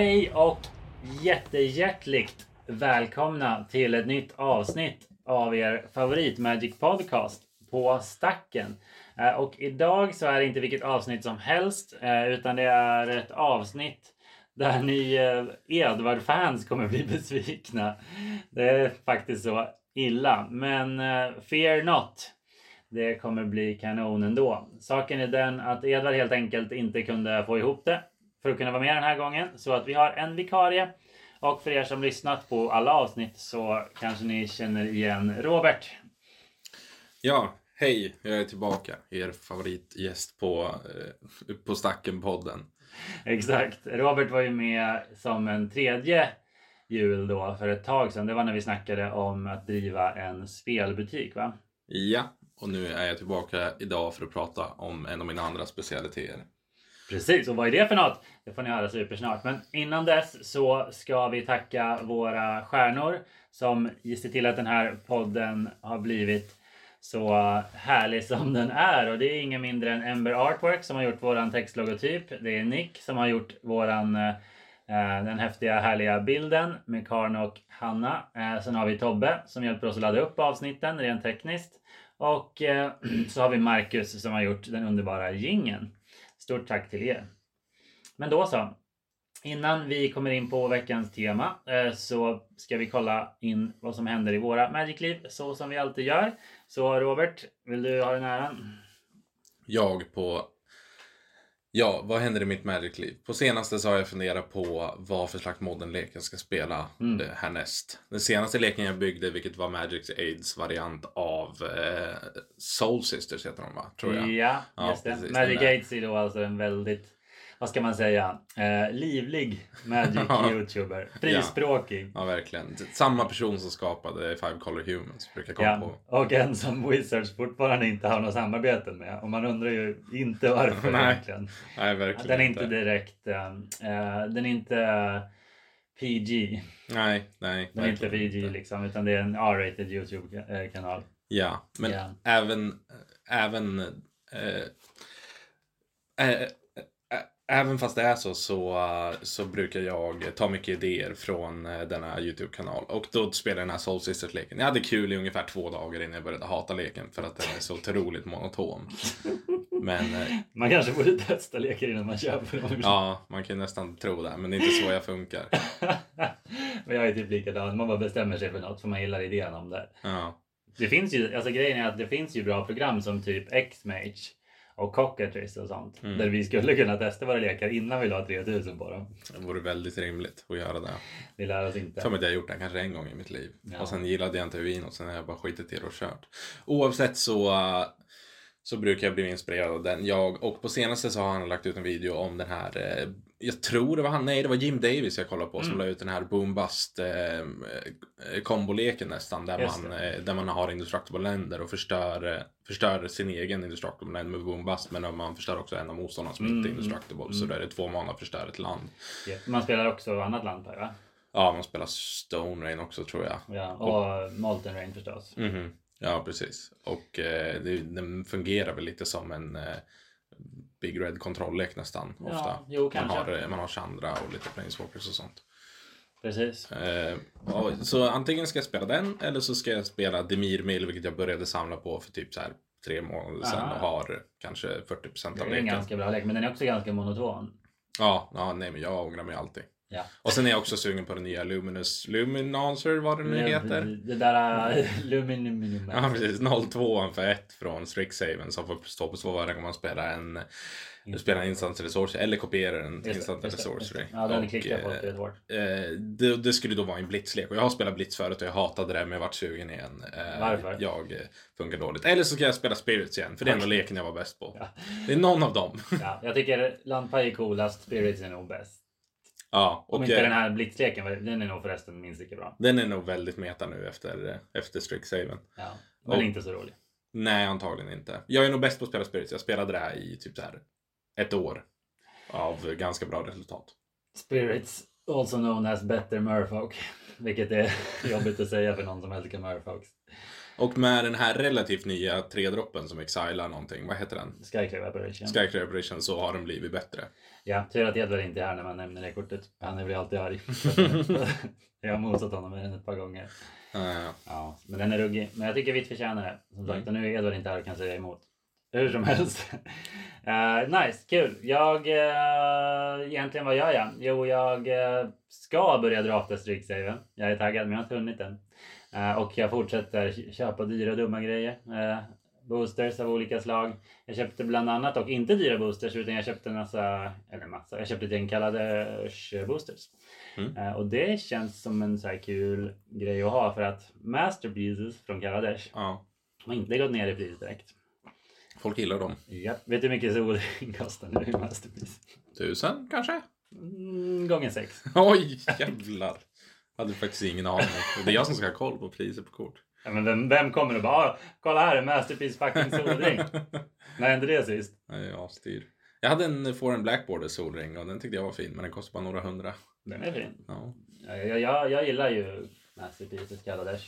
Hej och jättehjärtligt välkomna till ett nytt avsnitt av er favorit Magic Podcast på Stacken. Eh, och idag så är det inte vilket avsnitt som helst eh, utan det är ett avsnitt där ni eh, Edvard-fans kommer bli besvikna. Det är faktiskt så illa. Men fear not. Det kommer bli kanon ändå. Saken är den att Edvard helt enkelt inte kunde få ihop det för att kunna vara med den här gången. Så att vi har en vikarie. Och för er som lyssnat på alla avsnitt så kanske ni känner igen Robert. Ja, hej, jag är tillbaka. Er favoritgäst på, eh, på Stacken-podden. Exakt. Robert var ju med som en tredje jul då för ett tag sedan. Det var när vi snackade om att driva en spelbutik va? Ja, och nu är jag tillbaka idag för att prata om en av mina andra specialiteter. Precis, och vad är det för något? Det får ni höra supersnart. Men innan dess så ska vi tacka våra stjärnor som ser till att den här podden har blivit så härlig som den är. Och det är ingen mindre än Ember Artwork som har gjort våran textlogotyp. Det är Nick som har gjort våran eh, den häftiga härliga bilden med Karn och Hanna. Eh, sen har vi Tobbe som hjälper oss att ladda upp avsnitten rent tekniskt. Och eh, så har vi Marcus som har gjort den underbara gingen. Stort tack till er. Men då så. Innan vi kommer in på veckans tema eh, så ska vi kolla in vad som händer i våra Magic-liv så som vi alltid gör. Så Robert, vill du ha den äran? Jag på... Ja, vad händer i mitt Magic-liv? På senaste så har jag funderat på vad för slags modern-lek jag ska spela Mm. eh, härnäst. Den senaste leken jag byggde, vilket var Magic Aids variant av eh, Soul Sisters heter de va? Tror jag. Ja, Ja, just det. precis, Magic. Gates är då alltså en väldigt, vad ska man säga, eh, livlig Magic-youtuber. Frispråkig. Ja, verkligen. Samma person som skapade Five Color Humans brukar komma Ja, på. och en som Wizards fortfarande inte har något samarbete med. Och man undrar ju inte varför Nej, egentligen. Nej, verkligen Den är inte direkt, eh, eh, den är inte eh, PG. Nej, nej. Den är inte PG liksom, utan det är en R-rated YouTube-kanal. Ja, men Ja. även, även, eh, även fast det är så, så, så brukar jag ta mycket idéer från eh, denna YouTube-kanal. Och då spelar jag den här Soul Sisters-leken. Jag hade kul i ungefär två dagar innan jag började hata leken för att den är så otroligt monoton. Men eh, Man kanske borde testa lekar innan man köper dem. ja, man kan nästan tro det, men det är inte så jag funkar. Men jag är typ likadan. Man bara bestämmer sig för något för man gillar idén om det. Ja, Det finns ju, alltså grejen är att det finns ju bra program som typ X-Mage och Cockatrice och sånt. Mm. Där vi skulle kunna testa våra lekar innan vi la 3000 på dem. det vore väldigt rimligt att göra det. Vi lär oss inte. Mig att jag har gjort det kanske en gång i mitt liv. Ja. Och sen gillade jag inte vin och sen har jag bara skitit i det och kört. Oavsett så, så brukar jag bli inspirerad av den. Jag, och på senaste så har han lagt ut en video om den här, eh, jag tror det var han, nej det var Jim Davis jag kollade på som Mm. la ut den här boom bust eh, eh, komboleken nästan. Där Just man, eh, där man har indestructible länder och förstör, eh, förstör sin egen indestructible land med boom bust. Men man förstör också en av motståndarna som Mm, inte är mm, indestructible. Så mm. då är det två mana förstör ett land. Ja. Man spelar också annat land va? Ja, man spelar Stone Rain också tror jag. Ja. Och Molten Rain förstås. Mhm. Ja, precis. Och eh, det, den fungerar väl lite som en eh, Big Red kontrolllek nästan ofta. Ja, jo man, har, man har Chandra och lite Planeswalkers och sånt. Precis. Eh, och, så antingen ska jag spela den eller så ska jag spela Demir Mill vilket jag började samla på för typ så här tre månader sedan Aha. och har kanske 40% Det av är en leken. ganska bra lek men den är också ganska monoton. Ja, ja, nej men jag ångrar mig alltid. Ja. Och sen är jag också sugen på den nya Luminous Luminancer, vad det nu heter. Det där äh, Luminum. Ja, precis. 02 för ett från Strixhaven som får stå på två varje gång man spelar en, du spelar en instant resource eller kopierar en instant resource. Ja, den Och, på eh, eh, det, det skulle då vara en blitzlek och jag har spelat blitz förut och jag hatade det men jag vart sugen igen. Eh, Varför? Jag funkar dåligt. Eller så ska jag spela spirits igen för det är ändå leken jag var bäst på. Ja. Det är någon av dem. Ja, jag tycker Landpaj är coolast, Spirits är nog bäst. Ja, Om och inte eh, den här blitzleken, den är nog förresten minst lika bra. den är nog väldigt meta nu efter, eh, efter Strixhaven. Ja. Men Och- inte så rolig. Nej, antagligen inte. Jag är nog bäst på att spela Spirits. Jag spelade det här i typ så här ett år. Av ganska bra resultat. Spirits, also known as better merfolk. Vilket är jobbigt att säga för någon som älskar merfolks. Och med den här relativt nya tredroppen som exilar någonting, vad heter den? Skyclave Apparition. Skyclave Apparition, så har den blivit bättre. Ja, tur att Edvard inte är här när man nämner det kortet. Han blir alltid arg. jag har mosat honom med den ett par gånger. Uh, Ja, men den är ruggig. Men jag tycker vitt förtjänar det. Som sagt, och nu är Edvard inte här och kan säga emot. Hur som helst. Eh, nice, kul. Jag, uh, egentligen vad gör jag? Jo, jag eh, ska börja drafta Strixhaven. Jag är taggad, men jag har inte hunnit än. Eh, och jag fortsätter köpa dyra och dumma grejer. Eh, boosters av olika slag. Jag köpte bland annat, och inte dyra boosters, utan jag köpte en massa, eller massa, jag köpte gäng Kaladesh boosters. Mm. Eh, och det känns som en så här kul grej att ha för att Masterpieces från Kaladesh ja. har inte gått ner i pris direkt. Folk gillar dem. Ja. Vet du hur mycket solring kostar nu i Masterpiece? Tusen kanske? Mm, gånger sex. Oj, jävlar. Hade faktiskt ingen aning. Det är jag som ska ha koll på priser på kort. Ja, men vem, vem kommer och bara "Ah, kolla här är Masterpiece fucking solring. När hände det sist? Är asdyr. Jag hade en Foreign Blackborder solring och den tyckte jag var fin men den kostade bara några hundra. Den är fin. Ja. Ja, jag, jag, jag gillar ju Masterpieces Kaladesh.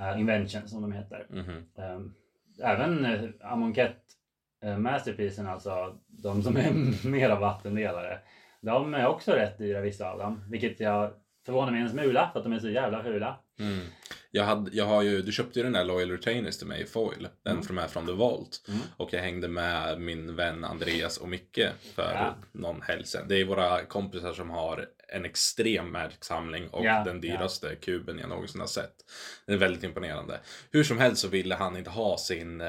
Uh, Invention som de heter. Mhm. Um, även uh, Amonkhet uh, Masterpiecen alltså, de som är mera vattendelare. De är också rätt dyra vissa av dem. Vilket jag förvånar mig en smula för att de är så jävla fula. Mm. Jag, hade, jag har ju, du köpte ju den där Loyal Retainers till mig i foil. Den Mm. från, med från The Vault. Mm. Och jag hängde med min vän Andreas och Micke för Ja. någon helg sedan. Det är våra kompisar som har en extrem Magic-samling och Ja, den dyraste kuben jag någonsin har sett. Den är väldigt imponerande. Hur som helst så ville han inte ha sin eh,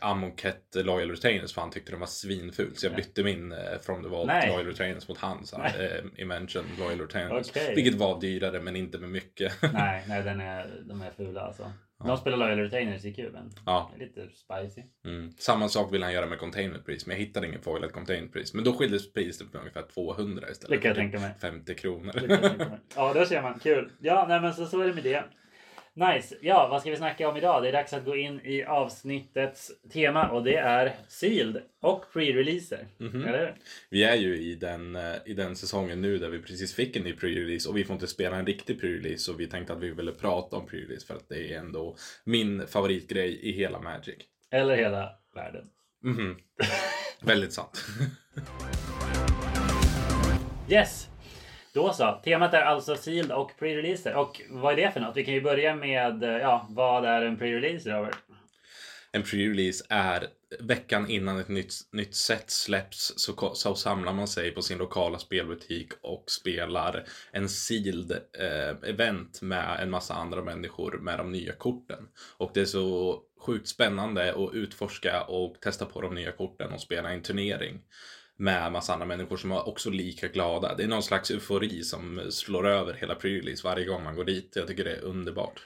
Amonkhet Loyal Retainers för han tyckte den var svinful. Så jag Ja. bytte min eh, From the Vault Nej. Loyal Retainers mot hans eh, Invention Loyal Retainers. Okej. Vilket var dyrare men inte med mycket. nej, nej den är, de är fula alltså. Ja. De spelar Loyal Retainers i kuben. ja. Det lite spicy. Mm. Samma sak vill han göra med containment pris, men jag hittade ingen foiled containment pris. Men då skildes priset på ungefär 200 istället. Det kan jag tänka mig. 50 kronor. Det kan jag tänka mig. Ja, då ser man. Kul. Ja, nej, men så, så är det med det. Nice. Ja, vad ska vi snacka om idag? Det är dags att gå in i avsnittets tema och det är sealed och pre-releaser. Eller hur? Vi är ju i den, eh, i den säsongen nu där vi precis fick en ny pre-release och vi får inte spela en riktig pre-release så vi tänkte att vi ville prata om pre-release för att det är ändå min favoritgrej i hela Magic. Eller hela världen. Mhm. Väldigt sant. Yes! Då så. Temat är alltså sealed och pre-releaser. Och vad är det för något? Vi kan ju börja med, eh, ja, vad är en pre-release Robert? En pre-release är veckan innan ett nytt, nytt set släpps så, så samlar man sig på sin lokala spelbutik och spelar en sealed eh, event med en massa andra människor med de nya korten. Och det är så sjukt spännande att utforska och testa på de nya korten och spela en turnering med massa andra människor som är också lika glada. Det är någon slags eufori som slår över hela Prylis varje gång man går dit. Jag tycker det är underbart.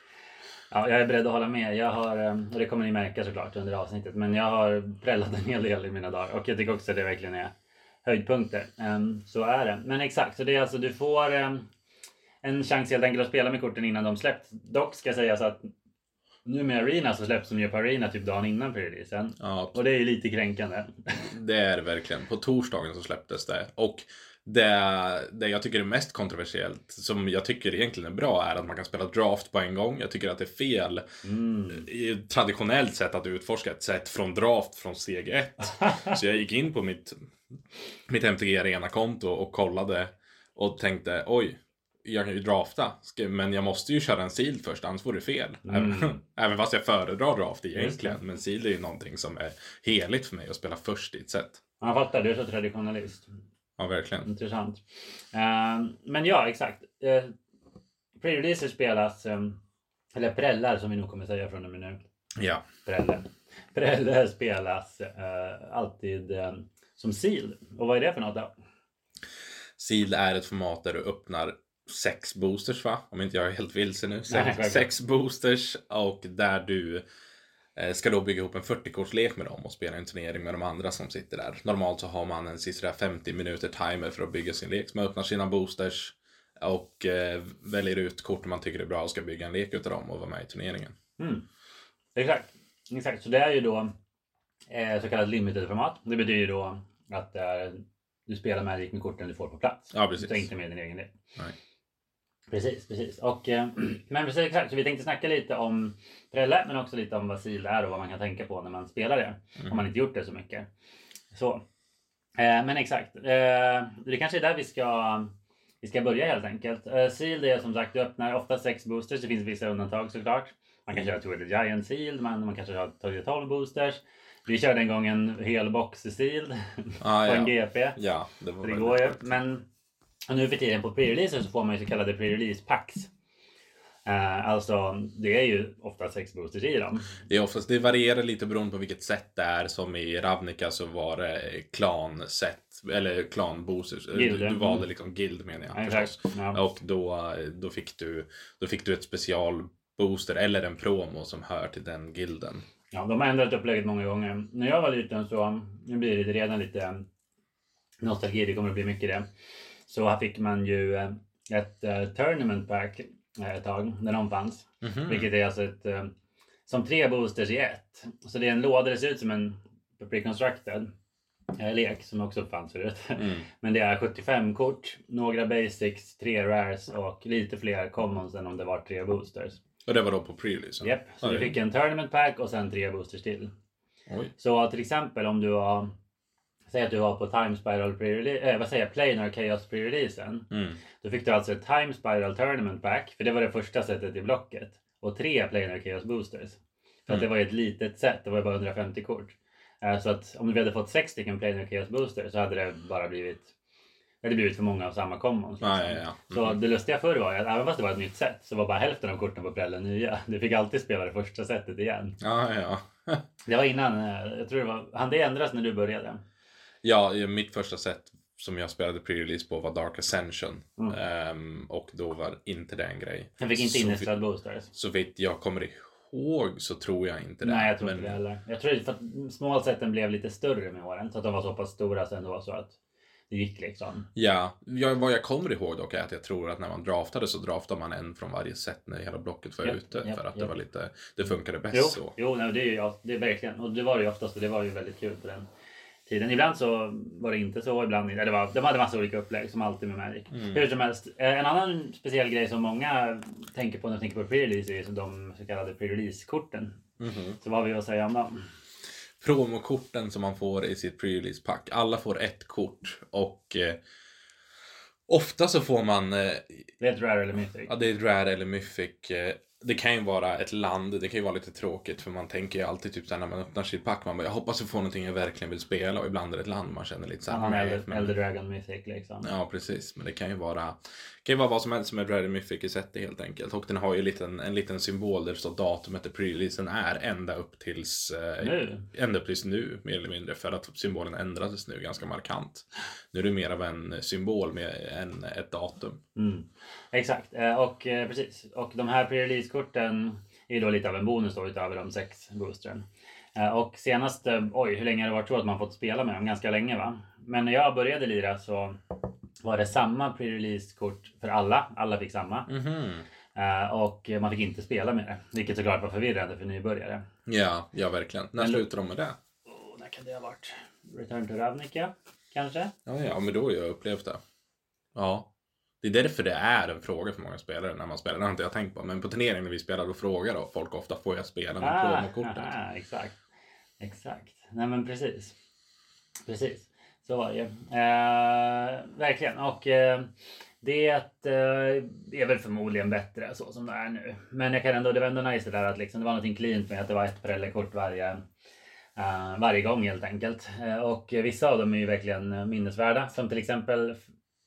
Ja, jag är beredd att hålla med. Jag har, eh, och det kommer ni märka såklart under avsnittet, men jag har prällat en hel del i mina dagar och jag tycker också att det verkligen är höjdpunkter. Ehm, så är det. Men exakt, så det är alltså du får ehm, en chans helt enkelt att spela med korten innan de släpps. Dock ska sägas att nu med Arena så släpps de ju på Arena typ dagen innan pre-releasen. Ja, Och det är ju lite kränkande. Det är det verkligen. På torsdagen så släpptes det. Och det, det jag tycker är mest kontroversiellt, som jag tycker egentligen är bra, är att man kan spela draft på en gång. Jag tycker att det är fel Mm. ett traditionellt sätt att utforska ett sätt från draft från steg ett. Så jag gick in på mitt, mitt MTG Arena-konto och kollade och tänkte oj, jag kan ju drafta, men jag måste ju köra en sealed först, annars vore det fel. Mm. Även, även fast jag föredrar draft egentligen. Men sealed är ju någonting som är heligt för mig att spela först i ett set. Jag fattar, du är så traditionalist. Ja, verkligen. Intressant. Ehm, men ja, exakt. Uh, Pre-releaser spelas, ehm, eller prällar som vi nog kommer säga från och med nu. Ja. Prälle. Prälle spelas eh, alltid eh, som sealed. Och vad är det för något då? Sealed är ett format där du öppnar sex boosters va? Om inte jag är helt vilse nu. Nej, Sex, självklart. sex boosters och där du eh, ska då bygga ihop en 40-kortslek med dem och spela en turnering med de andra som sitter där. Normalt så har man en sisådär 50 minuter timer för att bygga sin lek. Så man öppnar sina boosters och eh, väljer ut kort man tycker är bra och ska bygga en lek utav dem och vara med i turneringen. Mm. Exakt. Exakt. Så det är ju då eh, så kallat limited format. Det betyder ju då att är, du spelar Magic med korten du får på plats. Ja, Du tar precis. inte med din egen del. Nej. Precis, precis. Och, eh, men precis exakt, så vi tänkte snacka lite om Prelle men också lite om vad SIL är och vad man kan tänka på när man spelar det. Om man inte gjort det så mycket. Så. Eh, men exakt, eh, det kanske är där vi ska, vi ska börja helt enkelt. Eh, SIL det är som sagt, du öppnar ofta sex boosters. Det finns vissa undantag såklart. Man kan köra Tour de Giant Seal, men man kanske har tagit 12 boosters. Vi körde en gång en hel box Seal Ah, på en ja. GP. ja, det var Det går ju. Men och nu för tiden på pre-releaser så får man ju så kallade pre-release packs. Eh, alltså det är ju ofta sex boosters i dem. Det, är oftast, det varierar lite beroende på vilket sätt det är. Som i Ravnica så var det klan-set, eller klan-boosters. Du, du mm. valde liksom guild menar jag. Ja, förstås. exakt. Ja. Och då, då, fick du, då fick du ett specialbooster eller en promo som hör till den gilden. Ja, de har ändrat upplägget många gånger. När jag var liten så, nu blir det redan lite nostalgi, det kommer att bli mycket det. Så här fick man ju eh, ett eh, tournament pack eh, ett tag, när de fanns. Mhm. Vilket är alltså ett, som tre boosters i ett. Så det är en låda, det ser ut som en preconstructed lek som också fanns förut. Mm. Men det är 75 kort, några basics, tre rares och lite fler commons än om det var tre boosters. Och det var då på pre-releasen? Japp, så du Oj. fick en tournament pack och sen tre boosters till. Oj. Så till exempel om du har Säg att du var på Time Spiral pre-release, eh, vad säger jag, Planar Chaos pre-releasen. Mm. Då fick du alltså ett Time Spiral Tournament Pack, för det var det första sättet i blocket. Och tre Planar Chaos Boosters. För att Mm. det var ju ett litet set, det var ju bara 150 kort. Eh, så att om vi hade fått sex stycken Planar Chaos Boosters så hade det bara blivit det hade blivit för många av samma commons. Liksom. Ja, ja, ja. Så Mhm. det lustiga förr var ju att även fast det var ett nytt set så var bara hälften av korten på prällen nya. Du fick alltid spela det första setet igen. Ja, ja. Det var innan, eh, jag tror det var, han det ändras när du började. Ja, mitt första set som jag spelade pre-release på var Dark Ascension. Mm. Ehm, och då var inte det en grej. Han fick inte Så innestrad boosters. Så vitt jag kommer ihåg så tror jag inte det. Nej, jag tror men, inte det heller. Jag tror för att småseten blev lite större med åren. Så att de var så pass stora så ändå så att det gick liksom. Ja, jag, vad jag kommer ihåg dock är att jag tror att när man draftade så draftade man en från varje set när hela blocket var Japp, ute. japp, för att det japp. var lite, det funkade bäst Jo, så. jo nej, det är ju ja, det är verkligen. Och det var det ju oftast och det var ju väldigt kul på den tiden. Ibland så var det inte så, ibland inte. Det var, de hade massa olika upplägg som alltid med Magic. Mm. Hur som helst, eh, en annan speciell grej som många tänker på när de tänker på pre-release är de så kallade pre-release-korten. Mhm. Så vad har vi att säga om dem? Promokorten som man får i sitt pre-release pack. Alla får ett kort och eh, ofta så får man eh, Det är ett rare eller mythic. Ja, det är rare eller mythic. eh, Det kan ju vara ett land, det kan ju vara lite tråkigt för man tänker ju alltid typ såhär när man öppnar sitt pack, man bara jag hoppas jag får någonting jag verkligen vill spela och ibland är det ett land man känner lite såhär Han nej, Elder, men- Elder Dragon Mythic liksom. Ja, precis. Men det kan ju vara, kan ju vara vad som helst som är Rare Mythic i sättet helt enkelt. Och den har ju en liten, en liten symbol där det står datumet där pre-releasen är ända upp tills eh, Nu? Ända upp tills nu, mer eller mindre. För att symbolen ändrades nu ganska markant. Nu är det mer av en symbol med än ett datum. Mm. Exakt, eh, och eh, precis. Och de här pre-release-korten är då lite av en bonus då utöver de sex boostren. Eh, Och senast, oj hur länge har det varit så att man fått spela med dem? Ganska länge va? Men när jag började lira så var det samma pre-release-kort för alla. Alla fick samma. Mhm. Eh, Och man fick inte spela med det. Vilket såklart var förvirrande för nybörjare. Ja, ja verkligen. När Men slutar de med det? Oh, när kan det ha varit? Return to Ravnica? Kanske? Ja, ja, men då har jag upplevt det. Ja. Det är därför det är en fråga för många spelare när man spelar. Det har inte jag tänkt på. Men på turneringen när vi spelar då frågar då folk ofta får jag spela med Ah, promokortet? aha, exakt. Exakt. Nej men precis. Precis. Så var det ju. eh, Verkligen. Och eh, det eh, är väl förmodligen bättre så som det är nu. Men jag kan ändå, det var ändå nice det där att liksom, det var någonting cleant med att det var ett prellekort varje, eh, varje gång helt enkelt. Eh, och vissa av dem är ju verkligen minnesvärda. Som till exempel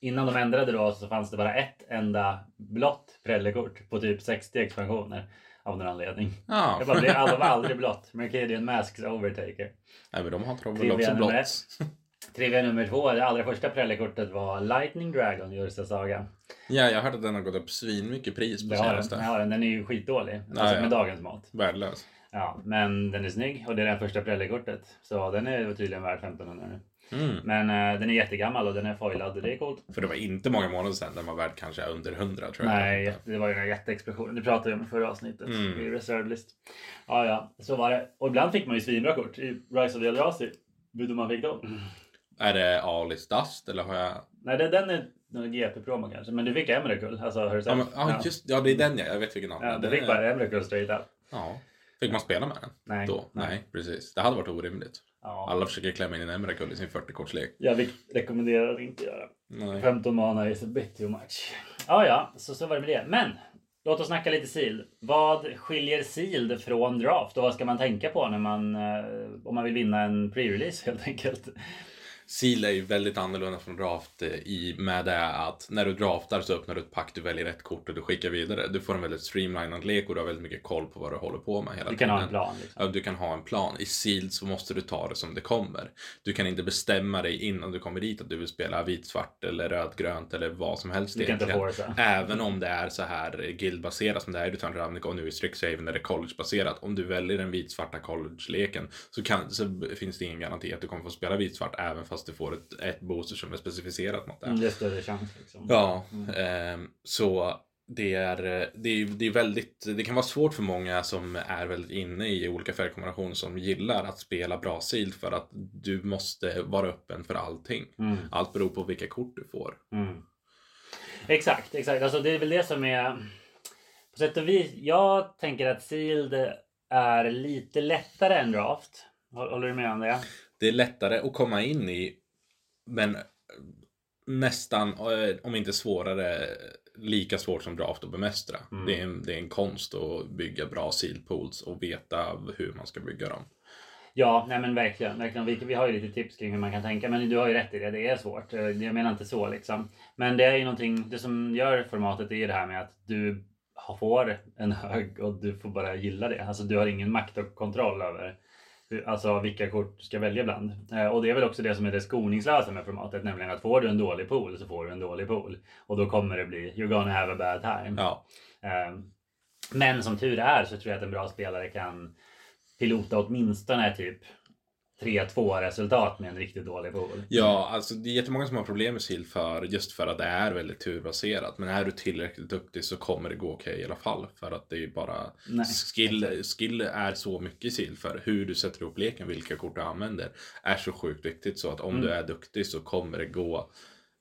innan de ändrade då så fanns det bara ett enda blått prellekort på typ 60 expansioner. Av någon anledning. Ja. Jag bara, det var aldrig blått. Mercadian Masks Overtaker. Nej, men de har Trivia också blått. Trivia nummer två, det allra första prällekortet var Lightning Dragon i Ursa Saga. Ja, jag hörde att den har gått upp svinmycket pris på Det har den, senaste. det har den. Är ju skitdålig. Alltså Ja, ja. med dagens mått. Värdelös. Ja, men den är snygg och det är den första prällekortet. Så den är tydligen värd 1500 nu. Mm. Men eh, den är jättegammal och den är foilad och det är coolt. För det var inte många månader sedan den var värd kanske under 100 tror jag. Nej, det var ju den här jätteexplosionen. Det pratade vi om i förra avsnittet. Mm. I Reserve List. Ja, ja, så var det. Och ibland fick man ju svinbra kort. I Rise of the Eldrazi. Vet du hur man fick dem? Är det Alis Dust eller har jag... Nej, det, den är GP-promo kanske. Men du fick Emrakul. Alltså, har du sett? Ja, men, ja, just ja, det är den ja. Jag vet vilken av Ja, du fick är- bara Emrakul straight up. Ja. Fick man spela med den? Nej. Då? Nej. precis. Det hade varit orimligt. Ja. Alla försöker klämma in en Emrakul i sin 40-kortslek. Jag vill rekommendera att inte göra. Nej. 15 mana is a bit too much. Ja, ja, så, så var det med det. Men låt oss snacka lite Sealed. Vad skiljer Sealed från Draft och vad ska man tänka på när man, eh, om man vill vinna en pre-release helt enkelt? Seal är ju väldigt annorlunda från draft eh, i med det att när du draftar så öppnar du ett pack, du väljer rätt kort och du skickar vidare. Du får en väldigt streamlinad lek och du har väldigt mycket koll på vad du håller på med hela Du tiden. kan ha en plan. Liksom. Du kan ha en plan. I Sealed så måste du ta det som det kommer. Du kan inte bestämma dig innan du kommer dit att du vill spela vit-svart eller röd-grönt eller vad som helst Du kan inte forsa. Även om det är så här guildbaserat som det är i Return Ravnica och nu i Strixhaven där det är collegebaserat. Om du väljer den vitsvarta college-leken så, kan, så finns det ingen garanti att du kommer få spela vitsvart även fast du får ett, ett booster som är specificerat mot det. Mm, Det är större chans. Liksom. Ja, ehm, så det är, det, är, det är väldigt, det kan vara svårt för många som är väldigt inne i olika färgkombinationer som gillar att spela bra silt för att du måste vara öppen för allting. Mm. Allt beror på vilka kort du får. Mm. Exakt, exakt. Alltså det är väl det som är... På sätt och vis, jag tänker att Sealed är lite lättare än Draft. Hå- Håller du med om det? Det är lättare att komma in i, men nästan, eh, om inte svårare, lika svårt som draft att bemästra. Mm. Det, är en, det är en konst att bygga bra sealed pools och veta hur man ska bygga dem. Ja, nej men verkligen. verkligen. Vi, vi har ju lite tips kring hur man kan tänka. Men du har ju rätt i det. Det är svårt. Eh, Jag menar inte så liksom. Men det är ju någonting. Det som gör formatet är ju det här med att du får en hög och du får bara gilla det. Alltså du har ingen makt och kontroll över alltså, vilka kort du ska välja bland. Eh, Och det är väl också det som är det skoningslösa med formatet. Nämligen att får du en dålig pool så får du en dålig pool. Och då kommer det bli you're gonna have a bad time. Ja, Eh, Men som tur är så tror jag att en bra spelare kan pilota åtminstone typ 3-2 resultat med en riktigt dålig pool. Ja, alltså det är jättemånga som har problem med SIL för just för att det är väldigt turbaserat. Men är du tillräckligt duktig så kommer det gå okej i alla fall. För att det är bara Nej, skill, skill är så mycket i SIL för hur du sätter ihop leken, vilka kort du använder är så sjukt viktigt så att om Mm. du är duktig så kommer det gå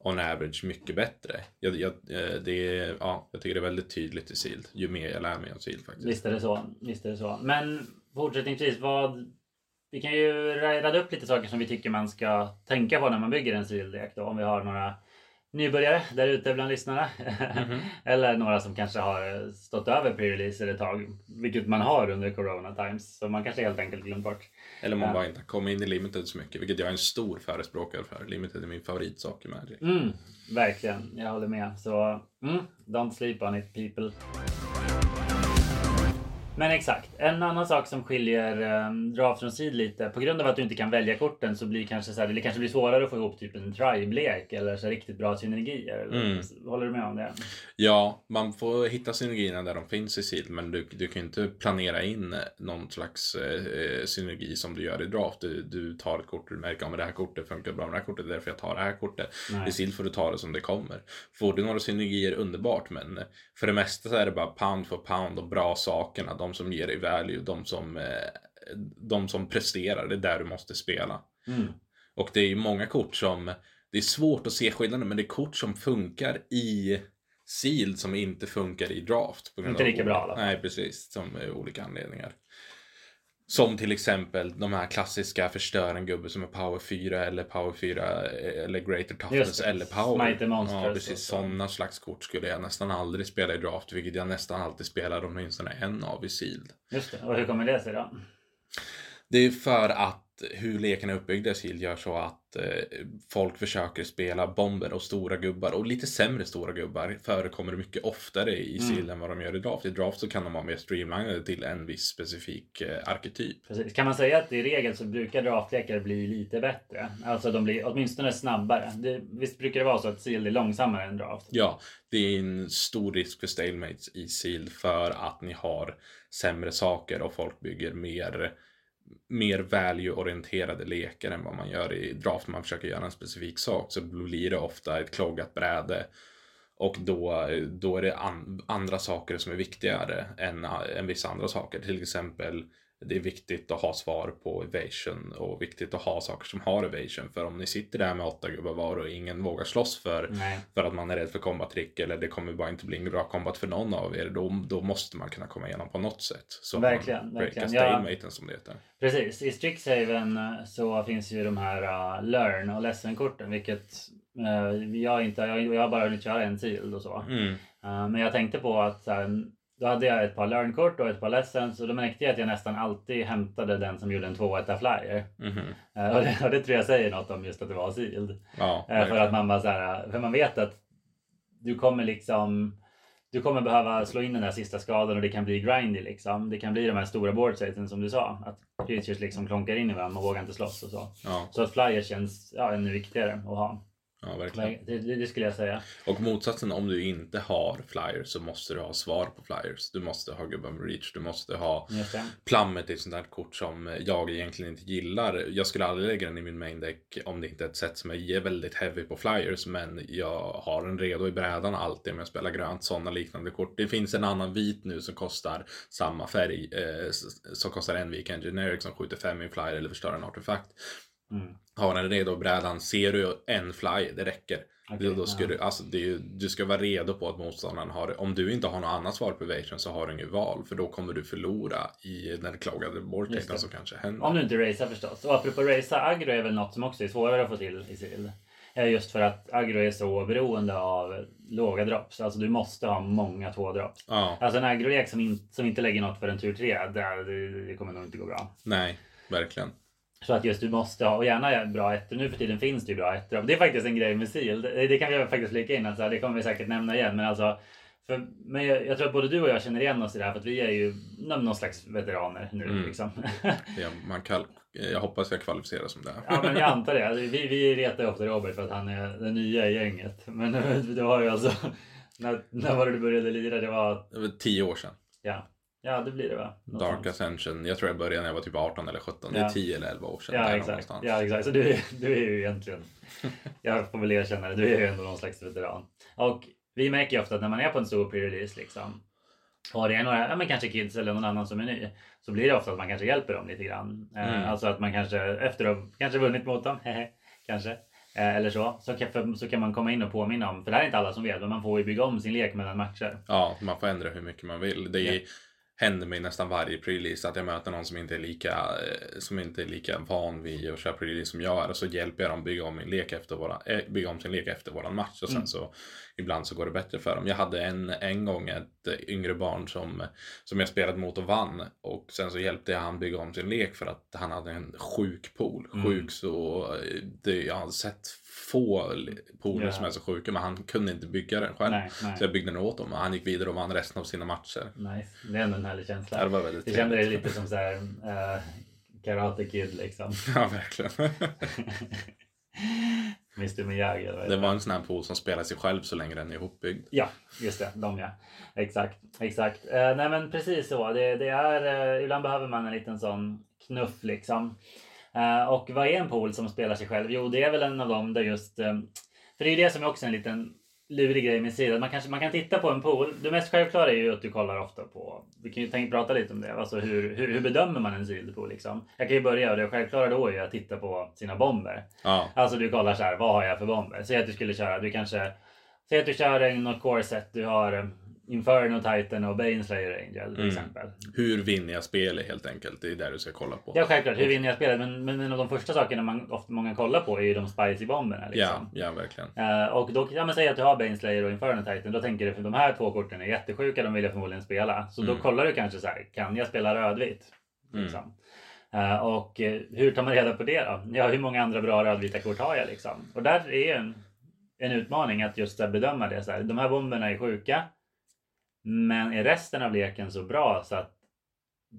on average mycket bättre. Jag, jag, eh, det är, ja, jag tycker det är väldigt tydligt i SIL ju mer jag lär mig om SIL faktiskt. Visst är det så. Visst är det så. Men fortsättningsvis, vad... Vi kan ju rada upp lite saker som vi tycker man ska tänka på när man bygger en civildek då. Om vi har några nybörjare där ute bland lyssnarna. Mhm. Eller några som kanske har stått över pre-release ett tag. Vilket man har under corona times. Så man kanske helt enkelt glömt bort. Eller man bara inte kommit in i limited så mycket, vilket jag är en stor förespråkare för. Limited är min favoritsak i Magic. Mm, verkligen, jag håller med. Så mm, don't sleep on it people. Men exakt, en annan sak som skiljer um, draft från sid lite. På grund av att du inte kan välja korten så blir kanske så här, det kanske blir svårare att få ihop typ en tribe-lek eller så här riktigt bra synergier. Eller, Mm. Håller du med om det? Ja, man får hitta synergierna där de finns i SIL, men du, du kan ju inte planera in någon slags eh, synergi som du gör i draft. Du, du tar ett kort och du märker att det här kortet funkar bra med det här kortet, därför jag tar det här kortet. Nej. I SIL får du ta det som det kommer. Får du några synergier, underbart, men för det mesta så är det bara pound för pound och bra sakerna, de som ger dig value, de som, eh, de som presterar, det är där du måste spela. Mm. Och det är många kort som, det är svårt att se skillnaden, men det är kort som funkar i Sealed som inte funkar i Draft. Inte lika bra i alla fall. Nej, precis. Som olika anledningar. Som till exempel de här klassiska förstör en gubbe som är power 4 eller power 4 eller greater toughness eller power. Monsters ja, precis. så. Sådana slags kort skulle jag nästan aldrig spela i draft, vilket jag nästan alltid spelar åtminstone en av i Sealed. Just det. Och hur kommer det sig då? Det är för att hur leken är uppbyggd i Sealed gör så att eh, folk försöker spela bomber och stora gubbar och lite sämre stora gubbar förekommer mycket oftare i Mm. Sealed än vad de gör i Draft. I Draft så kan de vara mer streamlinade till en viss specifik eh, arketyp. Precis. Kan man säga att i regel så brukar draftlekar bli lite bättre? Alltså de blir åtminstone snabbare. Det, visst brukar det vara så att Seal är långsammare än draft? Ja, det är en stor risk för stalemates i Sealed för att ni har sämre saker och folk bygger mer mer value-orienterade lekar än vad man gör i draft. Man försöker göra en specifik sak så blir det ofta ett kloggat bräde. Och då, då är det an, andra saker som är viktigare än, än vissa andra saker. Till exempel det är viktigt att ha svar på evasion och viktigt att ha saker som har evasion. För om ni sitter där med åtta gubbar var och ingen vågar slåss för, Nej. för att man är rädd för combat-trick eller det kommer bara inte bli en bra combat för någon av er, då, då måste man kunna komma igenom på något sätt. Så Verkligen, man verkligen. Ja. stalematen som det heter. Precis, i Strixhaven eh, så finns ju de här uh, learn och lesson-korten vilket uh, jag inte, jag, jag har bara hunnit köra en till och så. Mm. Uh, men jag tänkte på att så här, då hade jag ett par learn-kort och ett par lessons och då märkte jag att jag nästan alltid hämtade den som gjorde en 2 1 flyer. Mhm. Uh, och, det, och det tror jag säger något om just att det var sealed. Ja, Uh, för att man bara så här, för man vet att du kommer liksom du kommer behöva slå in den där sista skadan och det kan bli grindy liksom. Det kan bli de här stora board staten som du sa. Att creatures liksom klonkar in i varandra och vågar inte slåss och så. Ja, Så att flyers känns ja, ännu viktigare att ha. Ja, verkligen. Det, det, skulle jag säga. Och motsatsen om du inte har flyers så måste du ha svar på flyers. Du måste ha gubben reach, du måste ha. Plammet är ett sånt där kort som jag egentligen inte gillar. Jag skulle aldrig lägga den i min main deck om det inte är ett sätt som är väldigt heavy på flyers. Men jag har en redo i brädan alltid om jag spelar grönt. Sådana liknande kort. Det finns en annan vit nu som kostar samma färg. Eh, som kostar en weekend generic som skjuter fem i flyer eller förstör en artefakt. Mm. Har den redo brädan. Ser du en flyer, det räcker. Okej, då, ska ja. du, alltså det ju- du ska vara redo på att motståndaren har Om du inte har något annat svar på evasion så har du inget val. För då kommer du förlora i den klagade det. som kanske händer. Om du inte racear förstås. Och apropå racea, aggro är väl något som också är svårare att få till i sill. Eh, Just för att aggro är så beroende av låga drops. Alltså du måste ha många två drops. Ja, Alltså en aggrolek som, in, som inte lägger något för en tur tre, det, det, det kommer nog inte gå bra. nej, verkligen. Så att just du måste ha, och gärna bra ettor. Nu för tiden finns det ju bra ettor. Det är faktiskt en grej med SEAL. Det, det kan vi faktiskt flika in. Alltså, det kommer vi säkert nämna igen. Men alltså, för, men jag, jag tror att både du och jag känner igen oss i det här. För att vi är ju någon någon slags veteraner nu. Mm. Liksom. Ja, man kall, jag hoppas jag kvalificerar som det. ja men jag antar det. Alltså, Vi, vi retar ju ofta Robert för att han är den nya i gänget. Men du har ju alltså... När, när var det du började lira? Det var... Det var tio år sedan. Ja, ja det blir det va? Något Dark sånt. Ascension. Jag tror jag började när jag var typ 18 eller 17. Det är Ja. 10 eller 11 år sedan. Ja exakt. någonstans. ja exakt. Så du, är- du är ju egentligen, jag får väl erkänna det, du är ju ändå någon slags veteran. Och vi märker ju ofta att när man är på en stor pre-release liksom och det är några, ja men kanske kids eller någon annan som är ny. Så blir det ofta att man kanske hjälper dem lite grann. Eh, Mm. Alltså att man kanske efter att kanske vunnit mot dem, kanske. Eh, Eller så. Så kan, så kan man komma in och påminna om, för det här är inte alla som vet, men man får ju bygga om sin lek mellan matcher. Ja, man får ändra hur mycket man vill. Det är, Ja. Händer mig nästan varje pre-release att jag möter någon som inte är lika, eh, som inte är lika van vid att köra pre-release som jag är och så hjälper jag dem bygga om, min lek efter våra, äh, bygga om sin lek efter våran match och sen Mm. så ibland så går det bättre för dem. Jag hade en, en gång ett eh, yngre barn som, som jag spelade mot och vann och sen så hjälpte jag han bygga om sin lek för att han hade en sjuk pool. Mm. Sjuk så, eh, det, jag har sett få pooler Ja. som är så sjuka men han kunde inte bygga den själv. Nej, nej. Så jag byggde den åt honom och han gick vidare och vann resten av sina matcher. Nice. Det är ändå en härlig känsla. Ja, det var väldigt Det kändes trevligt. lite som så här, eh, Karate Kid liksom. Ja, verkligen. Mr Miyagi. eller vad Det var en sån här pool som spelar sig själv så länge den är ihopbyggd. Ja, just det. De ja. Exakt. Exakt. Eh, nej men precis så. Det, det är, eh, ibland behöver man en liten sån knuff liksom. Eh, och vad är en pool som spelar sig själv? Jo, det är väl en av dem där just... Eh, för det är ju det som är också en liten lurig grej med sidan. Man, kanske, man kan titta på en pool. Det mest självklara är ju att du kollar ofta på... Vi kan ju tänka prata lite om det. Alltså hur, hur, hur bedömer man en sealed pool liksom? Jag kan ju börja och det självklara då är ju att titta på sina bomber. Ja, Alltså du kollar så här, vad har jag för bomber? Säg att du skulle köra, du kanske... Säg att du kör en något core set. Du har eh, Inferno Titan och Baneslayer Angel till Mm. exempel. hur vinner jag spelet helt enkelt? Det är där du ska kolla på. Ja självklart, hur vinner jag spelet? Men, men en av de första sakerna man ofta många kollar på är ju de spicy bomberna. ja, Liksom. ja, verkligen. Eh, och då kan man säga att du har Baneslayer och Inferno Titan. Då tänker du för de här två korten är jättesjuka, de vill jag förmodligen spela. Så då Mm. kollar du kanske så här, kan jag spela rödvitt? Mm. Liksom. Eh, och eh, hur tar man reda på det då? Ja, hur många andra bra rödvita kort har jag liksom? Och där är ju en, en utmaning att just här, bedöma det. Så här, de här bomberna är sjuka. Men är resten av leken så bra så att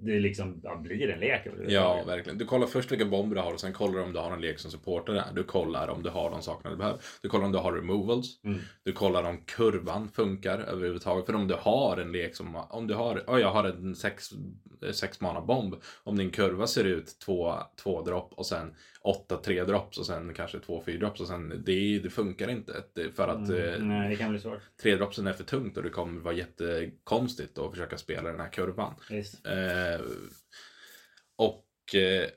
det liksom ja, blir en lek Ja, verkligen. Du kollar först vilka bomber du har och sen kollar du om du har en lek som supportar det. Du kollar om du har de sakerna du behöver. Du kollar om du har removals. Mm. Du kollar om kurvan funkar överhuvudtaget. För om du har en lek som, om du har, oh, jag har en sex, sex mana bomb. Om din kurva ser ut två, två dropp och sen åtta tre drops och sen kanske två fyra drops och sen det, det funkar inte. Det, för att eh, Mm, nej, det kan bli svårt. tre dropsen är för tungt och det kommer vara jättekonstigt att försöka spela den här kurvan. Eh, och eh,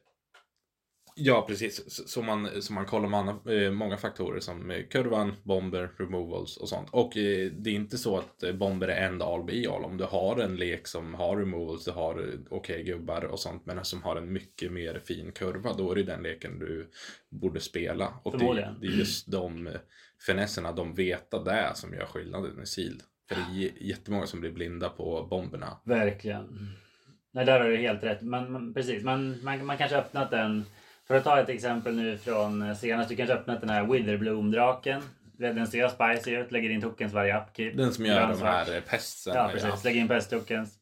Ja, precis. Så, man, så man kollar man, eh, många faktorer som eh, kurvan, bomber, removals och sånt. Och eh, det är inte så att bomber är end all be all. Om du har en lek som har removals, du har okej gubbar och sånt, men som har en mycket mer fin kurva, då är det den leken du borde spela. Och det, det är just de finesserna, de veta det som gör skillnaden i SIL. För det är jättemånga som blir blinda på bomberna. Verkligen. Nej, där har du helt rätt. Men, men precis, man, man, man kanske öppnat den. För att ta ett exempel nu från eh, senast. Du kanske öppnat den här Witherbloom-draken. Den ser spicy ut. Lägger in tokens varje upkeep. Den som gör de Grönsvart. här eh, pesten. Ja, precis. Lägger in pest tokens.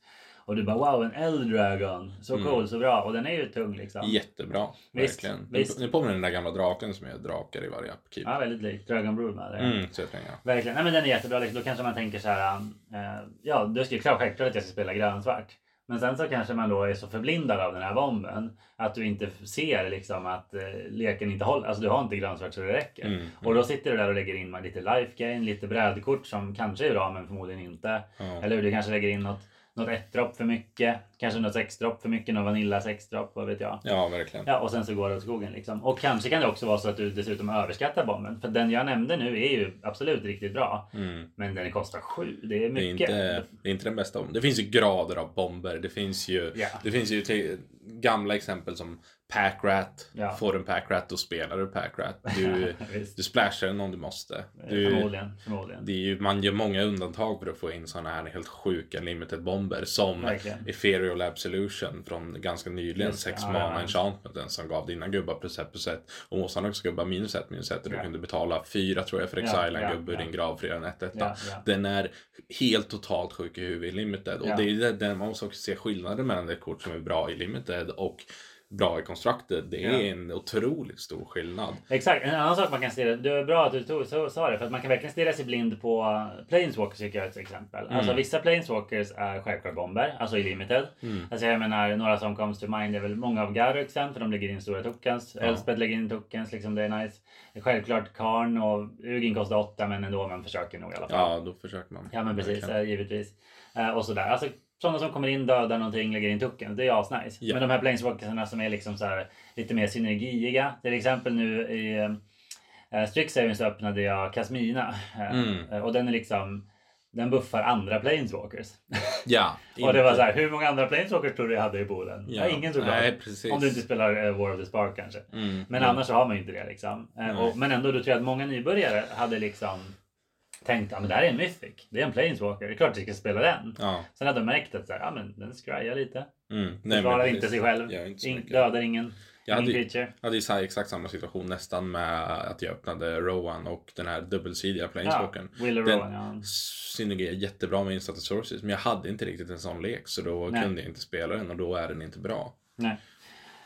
Och du bara wow, en Eldragon. Så Mm. cool, så bra. Och den är ju tung liksom. Jättebra, Visst, verkligen. visst. Det påminner den där gamla draken som gör drakar i varje upkeep. Ja, väldigt lik Dragon Brood med det. Mm, så jag tänker. Verkligen. Nej, men den är jättebra. Liksom. Då kanske man tänker så här. Eh, ja, du ska ju klart självklart att jag ska spela grönsvart. Men sen så kanske man då är så förblindad av den här bomben att du inte ser liksom att eh, leken inte håller. Alltså du har inte grönsvart så det räcker. Mm, Och då sitter du där och lägger in lite life gain, lite brädkort som kanske är bra men förmodligen inte. Ja. Eller hur? Du kanske lägger in något, något ett dropp för mycket. Kanske något sex dropp för mycket. Någon vanilla sex dropp, vad vet jag. ja, verkligen. Ja, och sen så går det åt skogen liksom. Och kanske kan det också vara så att du dessutom överskattar bomben. För den jag nämnde nu är ju absolut riktigt bra. Mm. Men den kostar sju. Det är Det är, mycket. inte, det är inte den bästa. Det finns ju grader av bomber. Det finns ju, Ja. det finns ju gamla exempel som Packrat. Ja. Får du en Packrat då spelar du Packrat. Du, du splashar den om du måste. Du, Förmodligen. förmodligen. det är ju, man gör många undantag för att få in sådana här helt sjuka limited bomber som Verkligen. Ethereal Absolution från ganska nyligen. Just det, sex ja, mana ja. enchantmenten som gav dina gubbar plus ett plus ett. Och motståndarnas gubbar minus ett minus ett. Och du Ja. kunde betala fyra tror jag för Ja, exila en ja, gubbe ur din grav för en 1 1 Ja, ja. Den är helt totalt sjuk i huvudet i limited. Och det är det där man måste också se skillnaden mellan ett kort som är bra i limited och bra i constructed. Det är Ja. en otroligt stor skillnad. Exakt. En annan sak man kan stirra... Det är bra att du tog, så, sa det. För att man kan verkligen stirra sig blind på Planeswalkers tycker jag är ett exempel. Alltså Mm. vissa Planeswalkers är självklart bomber. Alltså i limited. Mm. Alltså jag menar några som comes to mind är väl många av Garruksen för de lägger in stora tokens. Ja. Elspeth lägger in tokens liksom det är nice. Självklart Karn och Ugin kostar 8 men ändå man försöker nog i alla fall. Ja, då försöker man. Ja men precis, eh, givetvis. Eh, och sådär. Alltså sådana som kommer in, dödar någonting, lägger in tokens. Det är asnice. Ja. Men de här planeswalkersarna som är liksom så här, lite mer synergiiga. Till exempel nu i eh, Strixhaven så öppnade jag Kasmina. Eh, Mm. och den är liksom den buffar andra planeswalkers. Ja. Och det var så här, hur många andra planeswalkers tror du jag hade i poolen? Ja. ingen tror precis. Om du inte spelar eh, War of the Spark kanske. Mm. Men Mm. annars så har man ju inte det liksom. Nej. och, men ändå, då tror jag att många nybörjare hade liksom tänkt att det här är en mythic. Det är en planeswalker. Det är klart att vi ska spela den. Ja. Sen hade de märkt att så här, ja, men den scryar lite. Mm. Nej, Försvarar men inte sig själv. Inte In, dödar ingen. Jag hade, ju- jag hade ju så exakt samma situation nästan med att jag öppnade Rowan och den här dubbelsidiga Planeswalkern. Ja, Den- Rowan, ja. Synergerar jättebra med Instant Sources men jag hade inte riktigt en sån lek så då Nej. kunde jag inte spela den och då är den inte bra. Nej.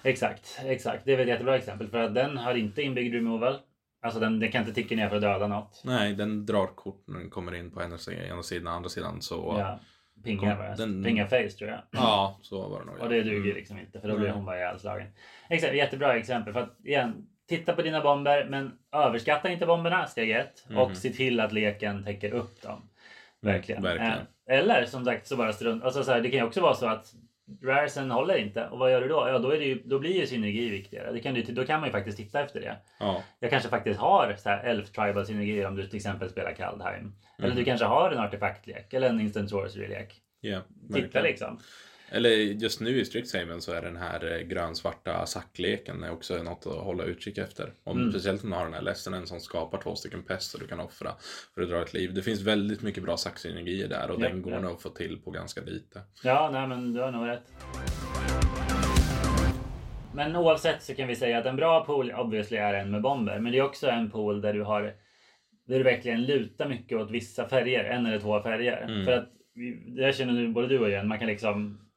Exakt, exakt. Det är väl ett jättebra exempel. För att den har inte inbyggd removal. Alltså den, den kan inte ticka ner för att döda något. Nej, den drar kort när den kommer in på ena ena sidan andra sidan så... Ja, Ja. Pinga Kom- den- Pinga face tror jag. så var det nog. ja. Och det duger Mm. liksom inte för då blir Nej. hon bara ihjälslagen. Exakt, jättebra exempel. För att igen, titta på dina bomber men överskatta inte bomberna, steg ett. Mhm. Och se till att leken täcker upp dem. Verkligen. Mm, verkligen. Eh, eller som sagt så bara strunt. Alltså, så här, det kan ju också vara så att raresen håller inte. Och vad gör du då? Ja, då, är det ju, då blir ju synergi viktigare. Det kan du, då kan man ju faktiskt titta efter det. Ja, Jag kanske faktiskt har så här elf tribal synergier om du till exempel spelar Kaldheim. Eller Mhm. du kanske har en artefaktlek eller en instant sorcery-lek. ja, Titta verkligen. liksom. Eller just nu i Strixhaven så är den här eh, grönsvarta sackleken också något att hålla utkik efter. Om, Mm. Speciellt om du har den här lästenen som skapar två stycken pest och du kan offra för att dra ett liv. Det finns väldigt mycket bra sacksynergier där och Ja, den går ja. nog att få till på ganska lite. Ja, nej men du har nog rätt. Men oavsett så kan vi säga att en bra pool obviously är en med bomber. Men det är också en pool där du har där du verkligen lutar mycket åt vissa färger, en eller två färger. Mm. För att det här känner nu både du och jag, man kan liksom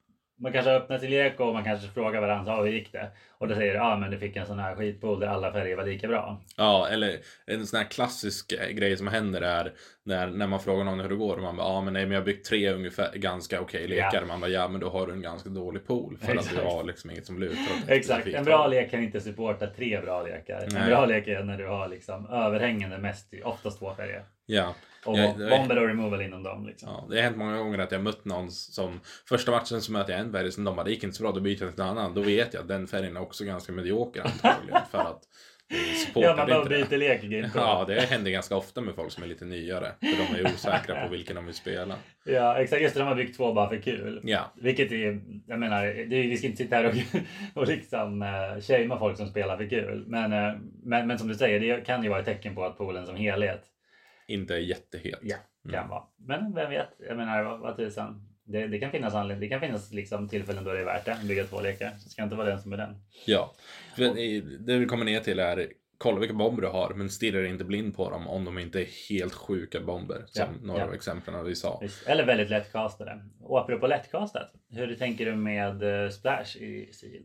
man kanske öppnar sin lek och man kanske frågar varandra, ah, hur gick det? Och då säger ja ah, men du fick en sån här skitpool där alla färger var lika bra. Ja, eller en sån här klassisk eh, grej som händer är när, när man frågar någon hur det går och man bara, ja ah, men nej men jag har byggt tre ungefär ganska okej lekar. Ja. Man bara, ja men då har du en ganska dålig pool för att Exakt. du har liksom inget som lutar Exakt, en bra lek kan inte supporta tre bra lekar. En Nej. bra lek är när du har liksom överhängande mest, oftast två färger. Ja. Och Ja, det- bomber och removal inom dem. Liksom. Ja, det har hänt många gånger att jag mött någon som första matchen så möter jag en färg som de bara, det gick inte så bra, då byter jag till en annan. Då vet jag att den färgen är också ganska medioker antagligen för att eh, Ja, man bara byter lek i Game Pro. Ja, det händer ganska ofta med folk som är lite nyare. För de är osäkra på vilken de vill spela. Ja, exakt. Just det, de har byggt två bara för kul. Ja, Vilket är, jag menar, det är, vi ska inte sitta här och, och liksom uh, shamea folk som spelar för kul. Men, eh, men, men som du säger, det kan ju vara ett tecken på att poolen som helhet inte jättehet. ja, kan Mm. vara. Men vem vet? Jag menar, vad, tusan. Det, det kan finnas anledning, det kan finnas liksom tillfällen då det är värt det bygga två lekar. Det ska inte vara den som är den. Ja. För det vi kommer ner till är kolla vilka bomber du har men stirra dig inte blind på dem om de inte är helt sjuka bomber. Som Ja, några ja. av exemplen vi sa. Eller väldigt lättkastade. Och apropå lättkastat, hur tänker du med eh, splash i Sealed?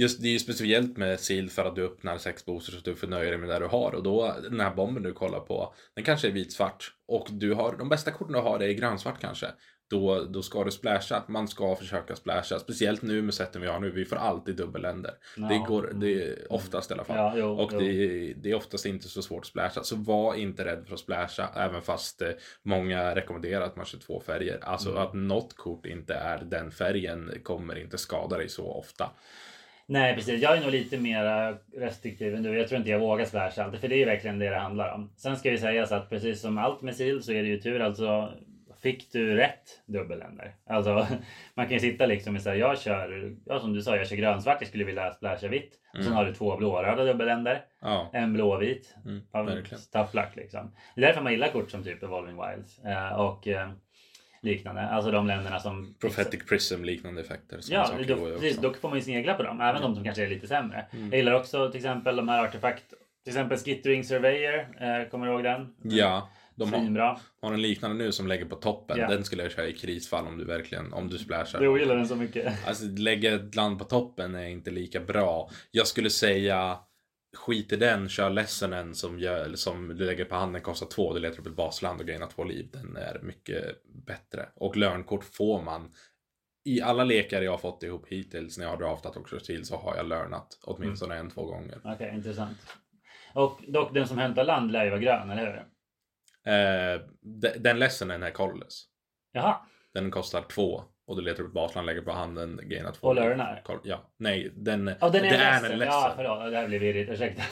Just det är ju speciellt med Seal för att du öppnar sex boosters så att du får nöja dig med det du har. Och då, den här bomben du kollar på, den kanske är vitsvart. Och du har, de bästa korten du har är grönsvart kanske. Då, då ska du splasha. Man ska försöka splasha. Speciellt nu med sätten vi har nu. Vi får alltid dubbelländer. Det Ja. går, det är oftast i alla fall. Ja, jo, Och jo. det är, det är oftast inte så svårt att splasha. Så var inte rädd för att splasha. Även fast eh, många rekommenderar att man kör två färger. Alltså Mm. att något kort inte är den färgen kommer inte skada dig så ofta. Nej precis, jag är nog lite mer restriktiv än du. Jag tror inte jag vågar splasha alltid för det är ju verkligen det det handlar om. Sen ska vi säga så att precis som allt med sil så är det ju tur alltså. Fick du rätt dubbelländer? Alltså man kan ju sitta liksom och säga jag kör, ja som du sa, jag kör grönsvart, jag skulle vilja splasha vitt. Och sen Mm. har du två blåröda dubbelländer, Ja, en blåvit. mm, verkligen. Tough luck liksom. Det är därför man gillar kort som typ Evolving Wilds eh, och eh, liknande. Alltså de länderna som Prophetic Prism liknande effekter. Ja, då, precis, då får man ju snegla på dem, även de som kanske är lite sämre. Mm. Jag gillar också till exempel de här artefakt, till exempel Skittering Surveyor, eh, kommer du ihåg den? Ja, de har, har en liknande nu som lägger på toppen. Ja. Den skulle jag köra i krisfall om du verkligen, om du splashar. Du gillar den så mycket. Alltså lägga ett land på toppen är inte lika bra. Jag skulle säga skit i den, kör Lessenen som, gör, som du lägger på handen kostar två. Du letar upp ett basland och gainar två liv. Den är mycket bättre. Och lörnkort får man. I alla lekar jag har fått ihop hittills när jag har draftat också till så har jag lörnat åtminstone en, två gånger. Okej, intressant. Och dock den som hämtar land lär ju vara grön, eller hur? Eh, de, den Lessenen är colorless. Jaha, Den kostar två. Och du letar upp basland, lägger på handen, gainar två. Och liv. lörnar? Col- Ja. Nej, den, ja, den är det ledsen. en Ja, ledsen. förlåt. Det här blev virrigt. Ursäkta.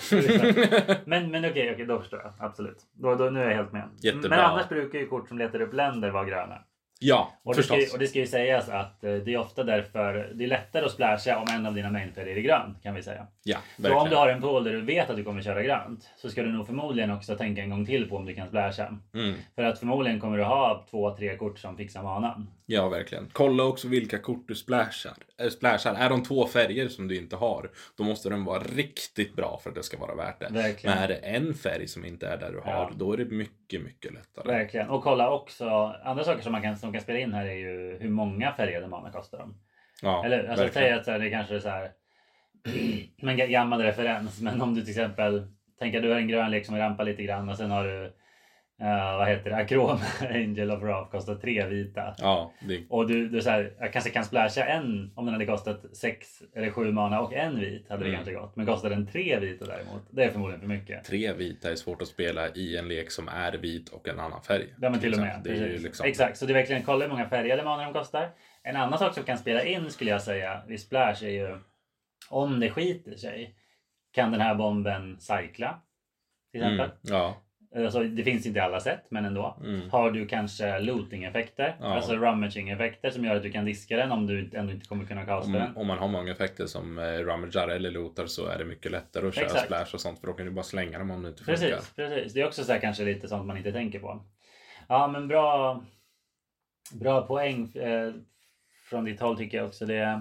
men men okej, okej, då förstår jag. Absolut. Då, då, nu är jag helt med. Jättebra. Men annars brukar ju kort som letar upp länder vara gröna. ja, Och det, ska, förstås. ju- och det ska ju sägas att eh, det är ofta därför det är lättare att splasha om en av dina mainfärger är grön kan vi säga. Ja, Så verkligen. om du har en pool där du vet att du kommer köra grönt så ska du nog förmodligen också tänka en gång till på om du kan splasha. Mm. För att förmodligen kommer du ha två, tre kort som fixar manan. Ja, verkligen. Kolla också vilka kort du splashar. Äh, splashar. Är de två färger som du inte har, då måste den vara riktigt bra för att det ska vara värt det. Verkligen. Men är det en färg som inte är där du har, Ja. då är det mycket, mycket lättare. Verkligen. Och kolla också, andra saker som man kan, som kan spela in här är ju hur många färgade mana kostar de. Ja, Eller alltså verkligen. säg att så här, det kanske är så här. en ga- gammal referens, men om du till exempel tänker att du har en grön lek som rampar lite grann och sen har du eh, vad heter det? Akrom Angel of Wrath kostar tre vita. Ja, det, Och du, du så här, jag kanske kan splasha en om den hade kostat sex eller sju mana och en vit hade det Mm. kanske gått. Men kostar den tre vita däremot, det är förmodligen för mycket. tre vita är svårt att spela i en lek som är vit och en annan färg. Ja men till och med. liksom... Exakt, så det är verkligen kolla hur många färgade manor de kostar. En annan sak som kan spela in skulle jag säga vid splash är ju om det skiter sig kan den här bomben cykla. Till exempel. Mm, ja. Alltså, det finns inte i alla sätt men ändå. Mm. Har du kanske looting-effekter, Ja. alltså rummaging-effekter som gör att du kan diska den om du ändå inte kommer kunna kasta den. Om, om man har många effekter som eh, rummagar eller lootar så är det mycket lättare att köra Exakt. splash och sånt för då kan du bara slänga dem om det inte funkar. Precis, precis. Det är också så här kanske lite sånt man inte tänker på. Ja, men bra. Bra poäng eh, från ditt håll tycker jag också. Det,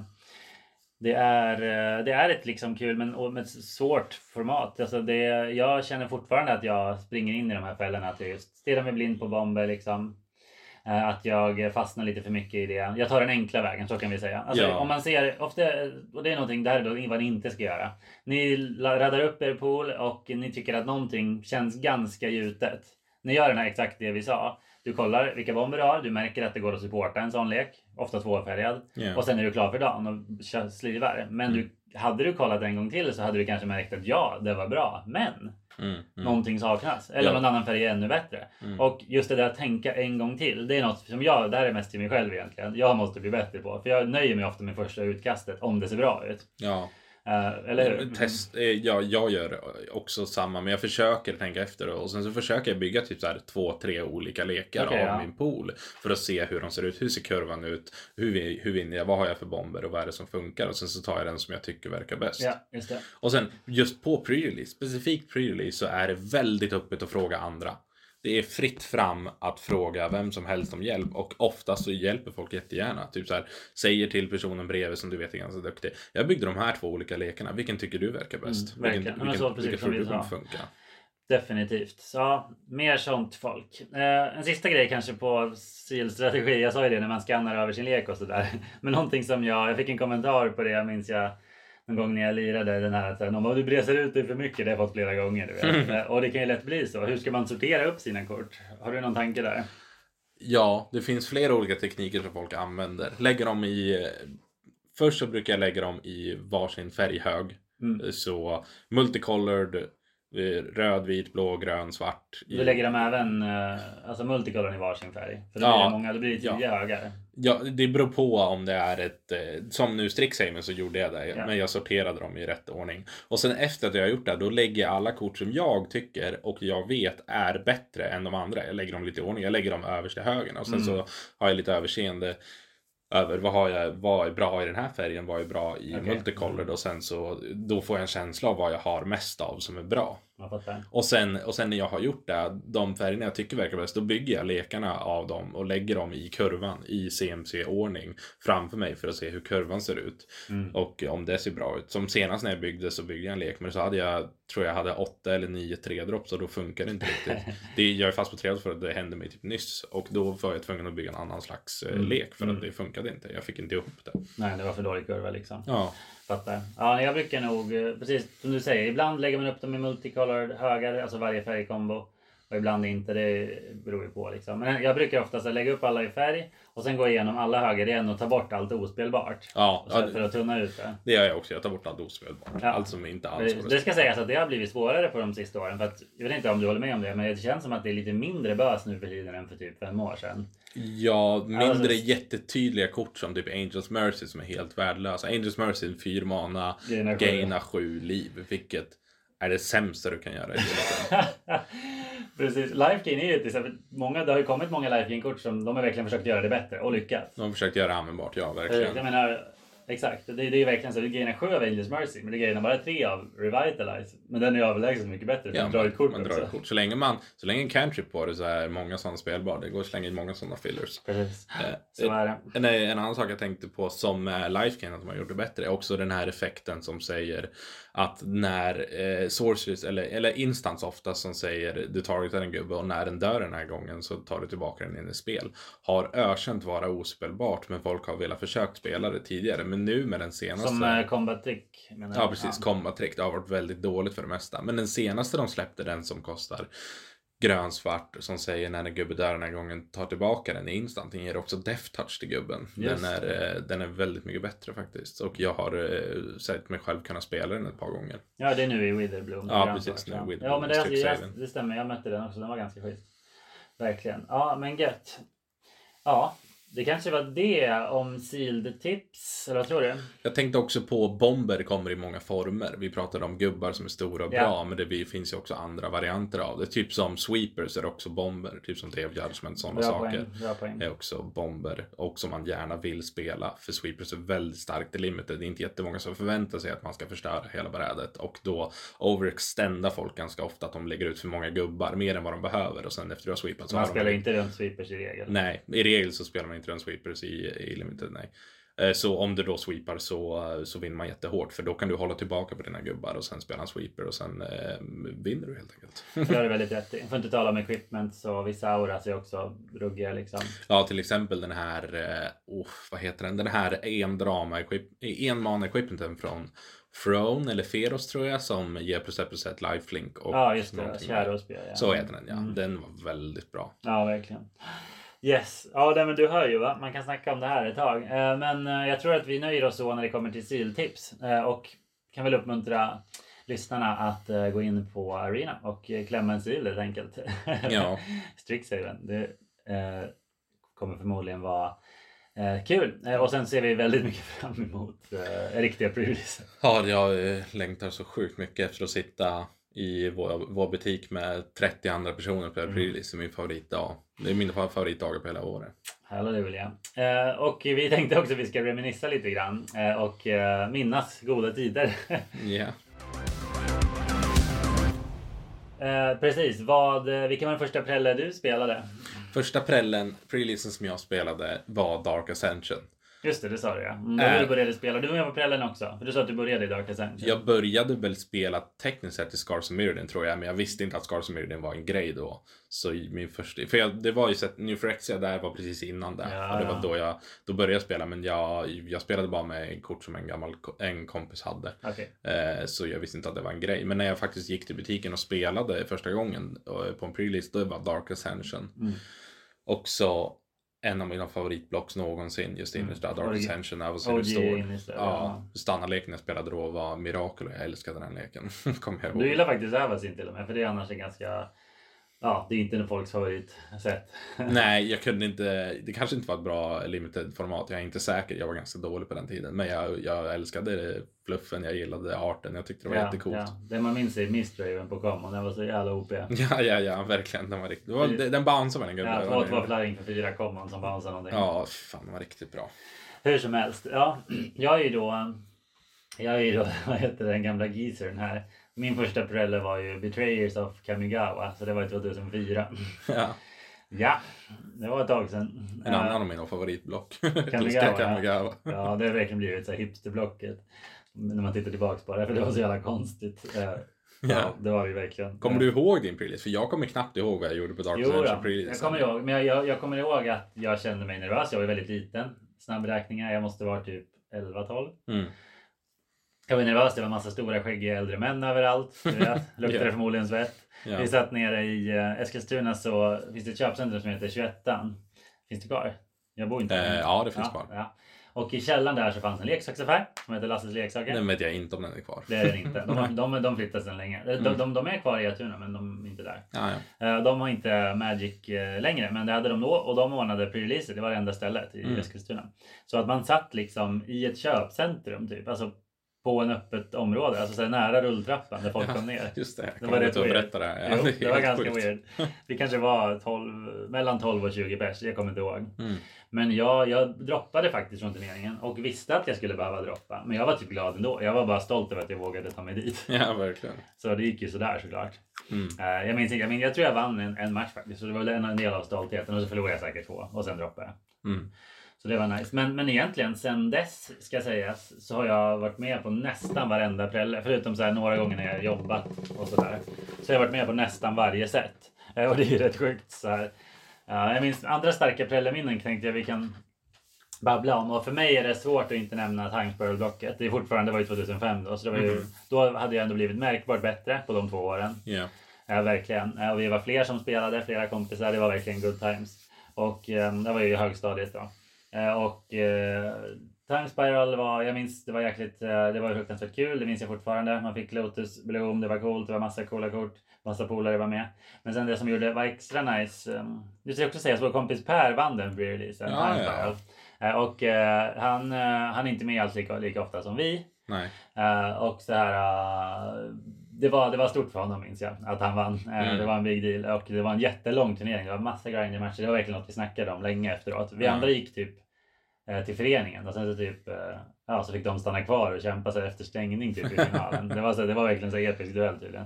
det, är, eh, det är ett liksom kul men med svårt format. Alltså det, jag känner fortfarande att jag springer in i de här fällorna. Att jag just stirrar mig blind på bomber liksom. Eh, Att jag fastnar lite för mycket i det. Jag tar den enkla vägen, så kan vi säga. Alltså, Ja. Om man ser, ofta, och det är någonting, det här är då vad ni inte ska göra. Ni raddar upp er pool och ni tycker att någonting känns ganska gjutet. Ni gör den här exakt det vi sa. Du kollar vilka bomber du har, du märker att det går att supporta en sån lek. Ofta tvåfärgad. Ja. Och sen är du klar för dagen och slivar. Men Mm. du, hade du kollat en gång till så hade du kanske märkt att ja, det var bra. Men Mm, mm. någonting saknas. Eller Ja. någon annan färg är ännu bättre. Mm. Och just det där att tänka en gång till. Det är något som jag, det här är mest till mig själv egentligen. Jag måste bli bättre på. För jag nöjer mig ofta med första utkastet om det ser bra ut. Ja. Eh, eller hur? Test, eh, ja, jag gör också samma, men jag försöker tänka efter och sen så försöker jag bygga typ så här två, tre olika lekar Okej, av ja. min pool för att se hur de ser ut. Hur ser kurvan ut? Hur, hur vinner jag? Vad har jag för bomber och vad är det som funkar? Och sen så tar jag den som jag tycker verkar bäst. Ja, just det. Och sen just på pre-release, specifikt pre-release så är det väldigt öppet att fråga andra. Det är fritt fram att fråga vem som helst om hjälp och oftast så hjälper folk jättegärna. Typ så här, säger till personen bredvid som du vet är ganska duktig. Jag byggde de här två olika lekarna. Vilken tycker du verkar bäst? Mm. Vilken, vilken, så vilken tror du kommer funka? Definitivt. Så ja, mer sånt folk. Eh, en sista grej kanske på SIL-strategi. Jag sa ju det när man skannar över sin lek och sådär. Men någonting som jag, jag fick en kommentar på det minns jag någon gång när jag lirade den här att någon bara, du bräser ut dig för mycket. Det har jag fått flera gånger. Du vet. Eh, och det kan ju lätt bli så. Hur ska man sortera upp sina kort? Har du någon tanke där? Ja, det finns flera olika tekniker som folk använder. Lägger dem i... Först så brukar jag lägga dem i varsin färghög. Mm. Så multicolored, röd, vit, blå, grön, svart. i- Du lägger dem även, eh, alltså multicolorn i varsin färg. För då Ja. blir det många, då blir det tio Ja. högar. Ja, det beror på om det är ett... eh, Som nu Strixhaven så gjorde jag det. Ja. Men jag sorterade dem i rätt ordning. Och sen efter att jag har gjort det, då lägger jag alla kort som jag tycker och jag vet är bättre än de andra. Jag lägger dem lite i ordning. Jag lägger dem överst i högen. Och sen Mm. så har jag lite överseende över vad, har jag, vad är bra i den här färgen, vad är bra i Okej. multicolored och sen så då får jag en känsla av vad jag har mest av som är bra. Jag fattar. Och sen, och sen när jag har gjort det, de färgerna jag tycker verkar bäst, då bygger jag lekarna av dem och lägger dem i kurvan i CMC-ordning framför mig för att se hur kurvan ser ut. Mm. Och om det ser bra ut. Som senast när jag byggde så byggde jag en lek, men så hade jag, tror jag hade åtta eller nio tredrops och då funkar det inte riktigt. Det, jag är fast på tredrops för att det hände mig typ nyss. Och då var jag tvungen att bygga en annan slags eh, Mm. lek för att Mm. det funkade inte. Jag fick inte ihop det. Nej, det var för dålig kurva liksom. Ja, Fattar. Eh, ja, jag brukar nog, eh, precis som du säger, ibland lägger man upp dem i multicolored högar, alltså varje färgkombo. Och ibland inte, det beror ju på liksom. Men jag brukar oftast lägga upp alla i färg och sen gå igenom alla högar igen och ta bort allt ospelbart. ja, ja för att tunna ut det. det gör jag också. Jag tar bort allt ospelbart. Ja. Allt som inte alls Det, det ska sägas att det har blivit svårare på de sista åren. För att, jag vet inte om du håller med om det, men det känns som att det är lite mindre bös nu för tiden än för typ fem år sedan. Ja, mindre Alltså- jättetydliga kort som typ Angels Mercy som är helt värdelösa. Angels Mercy, fyra mana, Gaina sju. gaina sju liv. Vilket är det sämsta du kan göra i. Precis. Lifegain är ju till exempel, många, det har ju kommit många Lifegain-kort som de har verkligen försökt göra det bättre och lyckats. De har försökt göra det användbart, ja Eh, verkligen. Jag menar, exakt. Det, det är ju verkligen så. Du gainar sju av Angels Mercy, men du gainar bara tre av Revitalize. Men den är ju överlägset mycket bättre. för Ja, den drar man, ett kort man drar ett kort. Så länge, man, så länge en cantrip på det så är många sådana spelbara. Det går att slänga in många sådana fillers. Precis. Eh, Så är det. En, en annan sak jag tänkte på som är Lifegain att de har gjort det bättre är också den här effekten som säger att när eh, sorceries eller, eller instans ofta som säger du targetar en gubbe och när den dör den här gången så tar du tillbaka den in i spel. Har ökänt vara ospelbart men folk har velat försökt spela det tidigare men nu med den senaste Som eh, combat trick. menar Ja precis, combat trick. Det har varit väldigt dåligt för det mesta. Men den senaste de släppte, den som kostar grönsvart, som säger när en gubbe dör den här gången, tar tillbaka den i instant. Den ger också death touch till gubben. Den är, eh, den är väldigt mycket bättre faktiskt. Och jag har eh, sett mig själv kunna spela den ett par gånger. Ja, det är nu i Witherbloom. Ja, precis, nu i ja. Witherbloom, Ja, men det, det, det stämmer. Jag mötte den också. Den var ganska schysst. Verkligen. Ja, men gött. Ja, det kanske var det om sealed tips. Eller vad tror du? Jag tänkte också på bomber kommer i många former. Vi pratade om gubbar som är stora och bra, men det finns ju också andra varianter av det. Typ som sweepers är också bomber. Typ som Day of Judgment, sådana Bra saker. poäng. Bra poäng. är också bomber och som man gärna vill spela. För sweepers är väldigt starkt i limited. Det är inte jättemånga som förväntar sig att man ska förstöra hela brädet och då overextenda folk ganska ofta att de lägger ut för många gubbar, mer än vad de behöver och sen efter du har sweepat så Man har spelar de... inte runt sweepers i regel. Nej, i regel så spelar man inte runt sweepers i, i limited, nej. Eh, Så om du då sweepar så, så vinner man jättehårt för då kan du hålla tillbaka på dina gubbar och sen spela en sweeper och sen eh, vinner du helt enkelt. Det har du väldigt rätt i. Får inte tala om equipment så vissa auras är också ruggiga liksom. Ja, till exempel den här, eh, oh, vad heter den? Den här en drama equip, en mana equipmenten från Throne eller Feros tror jag som ger plus ett lifelink. Ja, just det. Kärosbjörn. Ja. Så heter den ja. Mm. Den var väldigt bra. Ja, verkligen. Yes, ja det, men du hör ju va. Man kan snacka om det här ett tag. Eh, Men eh, jag tror att vi nöjer oss så när det kommer till siltips. Eh, Och kan väl uppmuntra lyssnarna att gå in på Arena och klämma en sil helt enkelt. Ja. Strixhaven. Det kommer förmodligen vara kul. Och sen ser vi väldigt mycket fram emot riktiga pre-releaser. Ja, jag längtar så sjukt mycket efter att sitta i vår, vår butik med 30 andra personer på mm. pre-release. Min favoritdag. Det är min favoritdagar på hela året. Halleluja. Eh, och vi tänkte också att vi ska reminissa lite grann eh, och eh, minnas goda tider. Yeah. precis. Vad, vilken var den första prelle du spelade? Första prällen, preleasen som jag spelade var Dark Ascension. Just det, det sa du ja. Mm, äh, du började spela. Du var med på prällen också. Du sa att du började i Dark Ascension. Jag började väl spela tekniskt sett i Scars of Mirrodin tror jag. Men jag visste inte att Scars of Mirrodin var en grej då. Så min första... För jag, det var ju sett, New Phyrexia där var precis innan det. Ja, och det var då jag då började jag spela. Men jag, jag spelade bara med kort som en gammal en kompis hade. Okay. Eh, så jag visste inte att det var en grej. Men när jag faktiskt gick till butiken och spelade första gången på en prelist. Då var Dark Ascension. Mm. Och så en av mina favoritblocks någonsin. Just mm. Innistrad, Dark Ascension, Avocado Store. Ja, standardleken jag spelade då var Miracle och jag älskade den leken. Kommer jag ihåg. Du gillar faktiskt Avacyn till och med, för det är annars en ganska Ja, det är inte en folks favoritsätt. Nej, jag kunde inte. Det kanske inte var ett bra limited format. Jag är inte säker. Jag var ganska dålig på den tiden. Men jag, jag älskade fluffen. Jag gillade arten. Jag tyckte det var ja, jättecoolt. Ja. Det man minns är Mistraven på Common. Den var så jävla OP. Ja, ja, ja, verkligen. Den var riktigt. Det var, den bounceade väl en gubbe. Ja, två, två flaring för fyra Common som bounceade någonting. Ja, fan, den var riktigt bra. Hur som helst. Ja, jag är ju då. Jag är ju då, vad heter den gamla geezern här. Min första preller var ju Betrayers of Kamigawa, så det var 2004. Ja. Ja, det var ett tag sedan. En uh, annan av mina favoritblock. Kamigawa. Kamigawa. Ja, det har verkligen blivit så hipsterblocket. När man tittar tillbaks på det, för det var så jävla konstigt. Uh, ja. ja, det var ju verkligen. Kommer du ihåg din prelease? För jag kommer knappt ihåg vad jag gjorde på Dark jo, Ascension prelease. Jag kommer ihåg, men jag, jag, jag, kommer ihåg att jag kände mig nervös. Jag var väldigt liten. Snabbräkningar, jag måste vara typ 11-12. Mm. Jag var nervös, det var massa stora skäggiga äldre män överallt. Du vet, luktade förmodligen svett. Yeah. Vi satt nere i uh, Eskilstuna så finns det ett köpcentrum som heter 21 Finns det kvar? Jag bor inte där. Eh, ja, det finns ja, kvar. Ja. Och i källaren där så fanns en leksaksaffär som heter Lasses leksaker. Den vet jag inte om den är kvar. Det är den inte. De, de, de flyttade sedan länge. De, mm. de, de, är kvar i Etuna men de är inte där. Ja, ja. Eh, de har inte Magic eh, längre men det hade de då och de ordnade pre-releaser. Det var det enda stället i mm. Eskilstuna. Så att man satt liksom i ett köpcentrum typ. Alltså på en öppet område, alltså så nära rulltrappan där folk ja, kom ner. Just det, det var rätt weird. Det. Ja, jo, det, det var ganska sjukt. weird. Vi kanske var 12, mellan 12 och 20 pers, jag kommer inte ihåg. Mm. Men jag, jag droppade faktiskt från turneringen och visste att jag skulle behöva droppa. Men jag var typ glad ändå. Jag var bara stolt över att jag vågade ta mig dit. Ja, verkligen. Så det gick ju sådär såklart. Mm. Uh, jag minns inte, jag, minns, jag tror jag vann en, en match faktiskt. Så det var väl en del av stoltheten och så förlorade jag säkert två och sen droppade jag. Mm. Så det var nice. Men, men egentligen sen dess ska sägas så har jag varit med på nästan varenda prälle. Förutom så här några gånger när jag jobbat och sådär. Så jag har varit med på nästan varje sätt. Eh, och det är ju rätt sjukt. Så här. jag minns andra starka präleminnen tänkte jag vi kan babbla om. Och för mig är det svårt att inte nämna Tanksborough-blocket. Det är fortfarande, det var ju 2005 då. Så det var ju, mm. Då hade jag ändå blivit märkbart bättre på de två åren. Yeah. Ja, verkligen. Och vi var fler som spelade, flera kompisar. Det var verkligen good times. Och um, det var ju i högstadiet då. Eh, och eh, Time Spiral var, jag minns det var jäkligt, eh, det var fruktansvärt kul, det minns jag fortfarande. Man fick Lotus Bloom, det var coolt, det var massa coola kort, massa polare var med. Men sen det som gjorde var extra nice, um, det ska jag också säga, så vår kompis Per vann den pre-releasen, ja, Time Spiral. Ja. Och han, han är inte med alls lika, lika ofta som vi. Nej. och så här det var, det var stort för honom minns jag, att han vann. Mm. Det var en big deal och det var en jättelång turnering. Det var massa grindy matcher. Det var verkligen något vi snackade om länge efteråt. Vi mm. andra gick typ Eh, till föreningen och sen så typ eh, ja, så fick de stanna kvar och kämpa sig efter stängning typ i finalen. det, var så, det var verkligen så episk duell tydligen.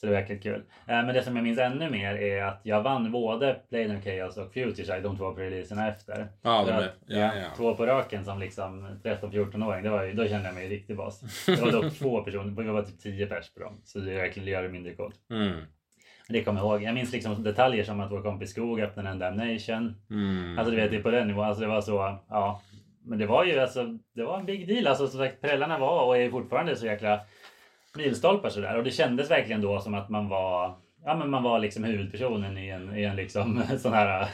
Så det var verkligen kul. Eh, men det som jag minns ännu mer är att jag vann både Planar Chaos och Future de två releaserna efter. Ja, de är, ja, ja, Två på raken som liksom 13-14-åring. Då kände jag mig riktigt bas. Det var dock två personer, det var typ 10 pers på dem. Så det verkligen gör det mindre coolt. Mm. Det kommer jag ihåg. Jag minns liksom detaljer som att vår kompis Skog öppnade en Damnation. Mm. Alltså du vet, det är på den nivån. Alltså det var så, ja. Men det var ju alltså, det var en big deal. Alltså som sagt, prällarna var och är fortfarande så jäkla milstolpar sådär. Och det kändes verkligen då som att man var ja, men man var liksom huvudpersonen i en, i en liksom sån här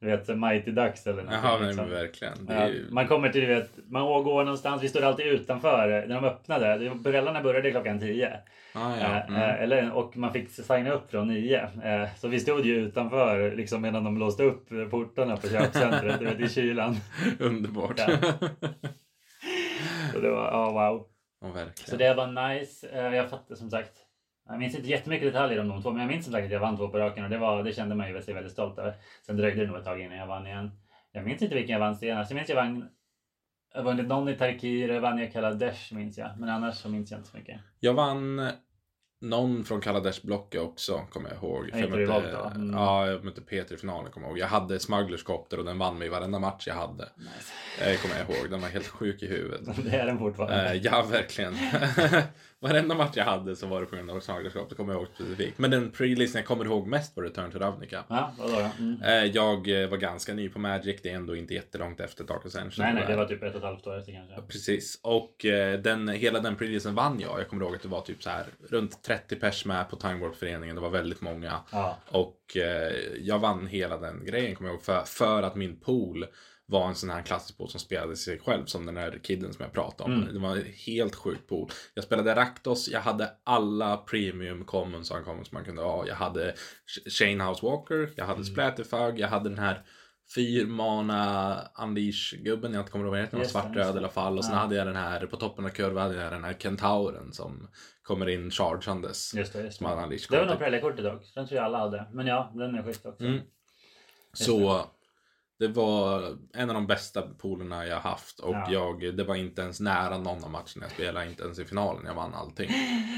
du vet Mighty Ducks eller något. Jaha, liksom. men verkligen. Ju... Man kommer till, du vet, man går någonstans, vi stod alltid utanför när de öppnade. Brällarna började klockan 10. Ah, Eh, ja. eh, Mm. eller, och man fick signa upp från 9. Eh, så vi stod ju utanför liksom, medan de låste upp portarna på köpcentret, du vet, i kylan. Underbart. Ja. Och det var, ja wow. Verkligen. Så det var nice. Eh, Jag fattar som sagt. Jag minns inte jättemycket detaljer om de två, men jag minns som sagt att jag vann två på raken och det, var, det kände man ju sig väldigt stolt över. Sen dröjde det nog ett tag innan jag vann igen. Jag minns inte vilken jag vann senast. Jag minns jag vann jag vann någon i Tarkir, vann jag Kaladesh minns jag. Men annars så minns jag inte så mycket. Jag vann någon från Kaladesh-blocket också, kommer jag ihåg. För det mötte, då? Mm. Ja, jag mötte Peter i finalen, kommer jag ihåg. Jag hade Smugglers Copter och den vann mig varenda match jag hade. Nice. Det kommer jag ihåg. Den var helt sjuk i huvudet. Det är den fortfarande. Eh, ja, verkligen. Varenda match jag hade så var det på grund av Smugglers Copter, kommer jag ihåg specifikt. Men den pre-listen jag kommer ihåg mest var Return to Ravnica. Ja, vadå då? Mm. Eh, Jag eh, var ganska ny på Magic, det är ändå inte jättelångt efter Dark Ascension. Nej, nej, det var typ ett och ett halvt år efter kanske. Precis, och eh, den, hela den preleasen vann jag. Jag kommer ihåg att det var typ så här runt 30 pers med på Time Warp-föreningen. Det var väldigt många. Ja, Och jag vann hela den grejen kommer jag ihåg. För, för att min pool var en sån här klassisk pool som spelade sig själv. Som den där kidden som jag pratade om. Mm. Det var helt sjuk pool. Jag spelade Raktos. Jag hade alla premium commons och uncommons man kunde ha. Jag hade Sh- Shane House Walker. Jag hade Mm. Splatterfug. Jag hade den här fyrmana Unleash-gubben. Jag inte kommer ihåg vad den heter. Var svartröd i alla fall. Och sen Ja. hade jag den här på toppen av kurvan. Hade jag den här Kentauren som kommer in chargeandes. just det. Just Som hade det. Unleash. Det var nog Prellia-kortet dock. Den tror jag alla hade. Men ja, den är schysst också. Mm. Så det var en av de bästa poolerna jag haft och Ja. jag, det var inte ens nära någon av matcherna jag spelade, inte ens i finalen. Jag vann allting.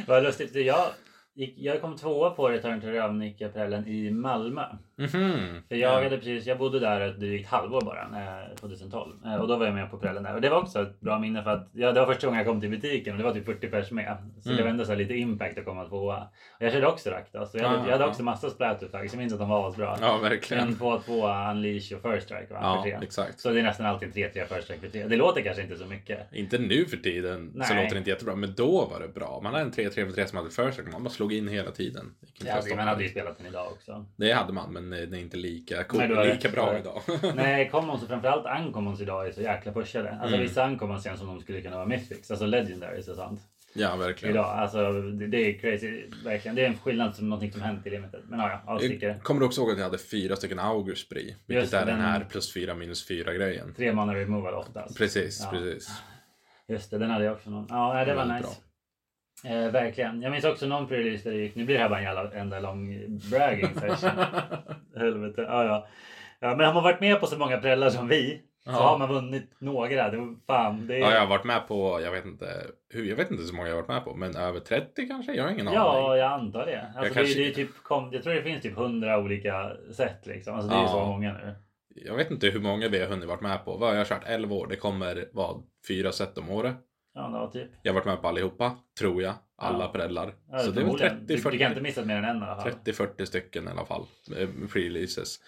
Vad lustigt. Jag, gick, jag kom tvåa på Return to Ravnica-prällen i Malmö. Mhm. För jag, Ja. hade precis, jag bodde där ett drygt halvår bara, eh, 2012. Eh, och då var jag med på prällen där. Och det var också ett bra minne för att ja, det var första gången jag kom till butiken och det var typ 40 pers med. Så Mm. det var ändå så lite impact att komma tvåa. Och jag körde också Raktas. Och jag, hade, Ja, jag hade också massa splattertags. Jag minns att de var asbra. Ja, verkligen. En, två, tvåa, Unleash och First Strike va? för Ja, tre. exakt. Så det är nästan alltid 3-3 First Strike för tre. Det låter kanske inte så mycket. Inte nu för tiden så Nej. låter det inte jättebra, men då var det bra. Man hade en 3-3 för 3 som hade first strike, man bara slog in hela tiden. Ja, man hade ju spelat den idag också. Det hade man, men det är inte lika, cool, Nej, är det- lika bra idag. Nej, commons och framförallt uncommons idag är så jäkla pushade. Alltså Mm. vissa uncommons känns som de skulle kunna vara mythics, alltså legendaries och sånt. ja, verkligen. Idag, alltså det, det är crazy, verkligen. Det är en skillnad som någonting som hänt i limited. Men ja, avstickare. Kommer också ihåg att jag hade fyra stycken Augur Spree, vilket Just är den den- här plus fyra minus fyra grejen. Tre mana removal oftast. Precis, Ja. precis. Just det, den hade jag också någon. Ja, nej, det var nice. Eh, verkligen. Jag minns också någon pre-release där det gick, nu blir det här bara en jävla enda lång bragging session. Helvete. Ja, ja. ja, men har man varit med på så många prällar som vi så Ja. har man vunnit några. Det fan, det är... Ja, jag har varit med på, jag vet inte hur, jag vet inte så många jag har varit med på, men över 30 kanske? Jag har ingen Ja, aning. jag antar det. Alltså, Jag det, kanske- det är typ, kom, jag tror det finns typ hundra olika sätt liksom. Alltså, det är Ja. så många nu. Jag vet inte hur många vi har hunnit varit med på. Vad har jag kört? 11 år. Det kommer vad? Fyra set om året. Ja, typ. Jag har varit med på allihopa, tror jag. Alla Ja. prällar. Ja, så det är väl förmodligen. 30, du, du kan inte 40, missa mer än en i alla fall. 30-40 stycken i alla fall. eh, Pre-releases.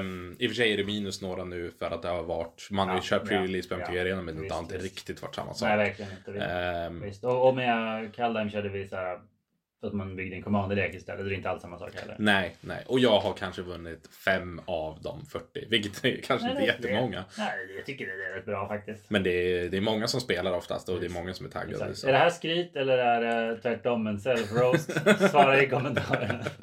Um, I och för sig är det minus några nu för att det har varit, man Ja, kört pre-release på MTG. Arena men det har inte riktigt varit samma sak. Nej, verkligen inte. Visst. Och, och med Kaldheim körde vi så här för att man byggde en commander-lek istället. Det är inte alls samma sak heller. nej, nej. Och jag har kanske vunnit fem av de 40. Vilket är kanske Nej, inte det- jättemånga. Nej, jag tycker det är rätt bra faktiskt. Men det är, det är många som spelar oftast och det är många som är taggade. Är det här skryt eller är det tvärtom en self-roast? Svara i kommentarerna.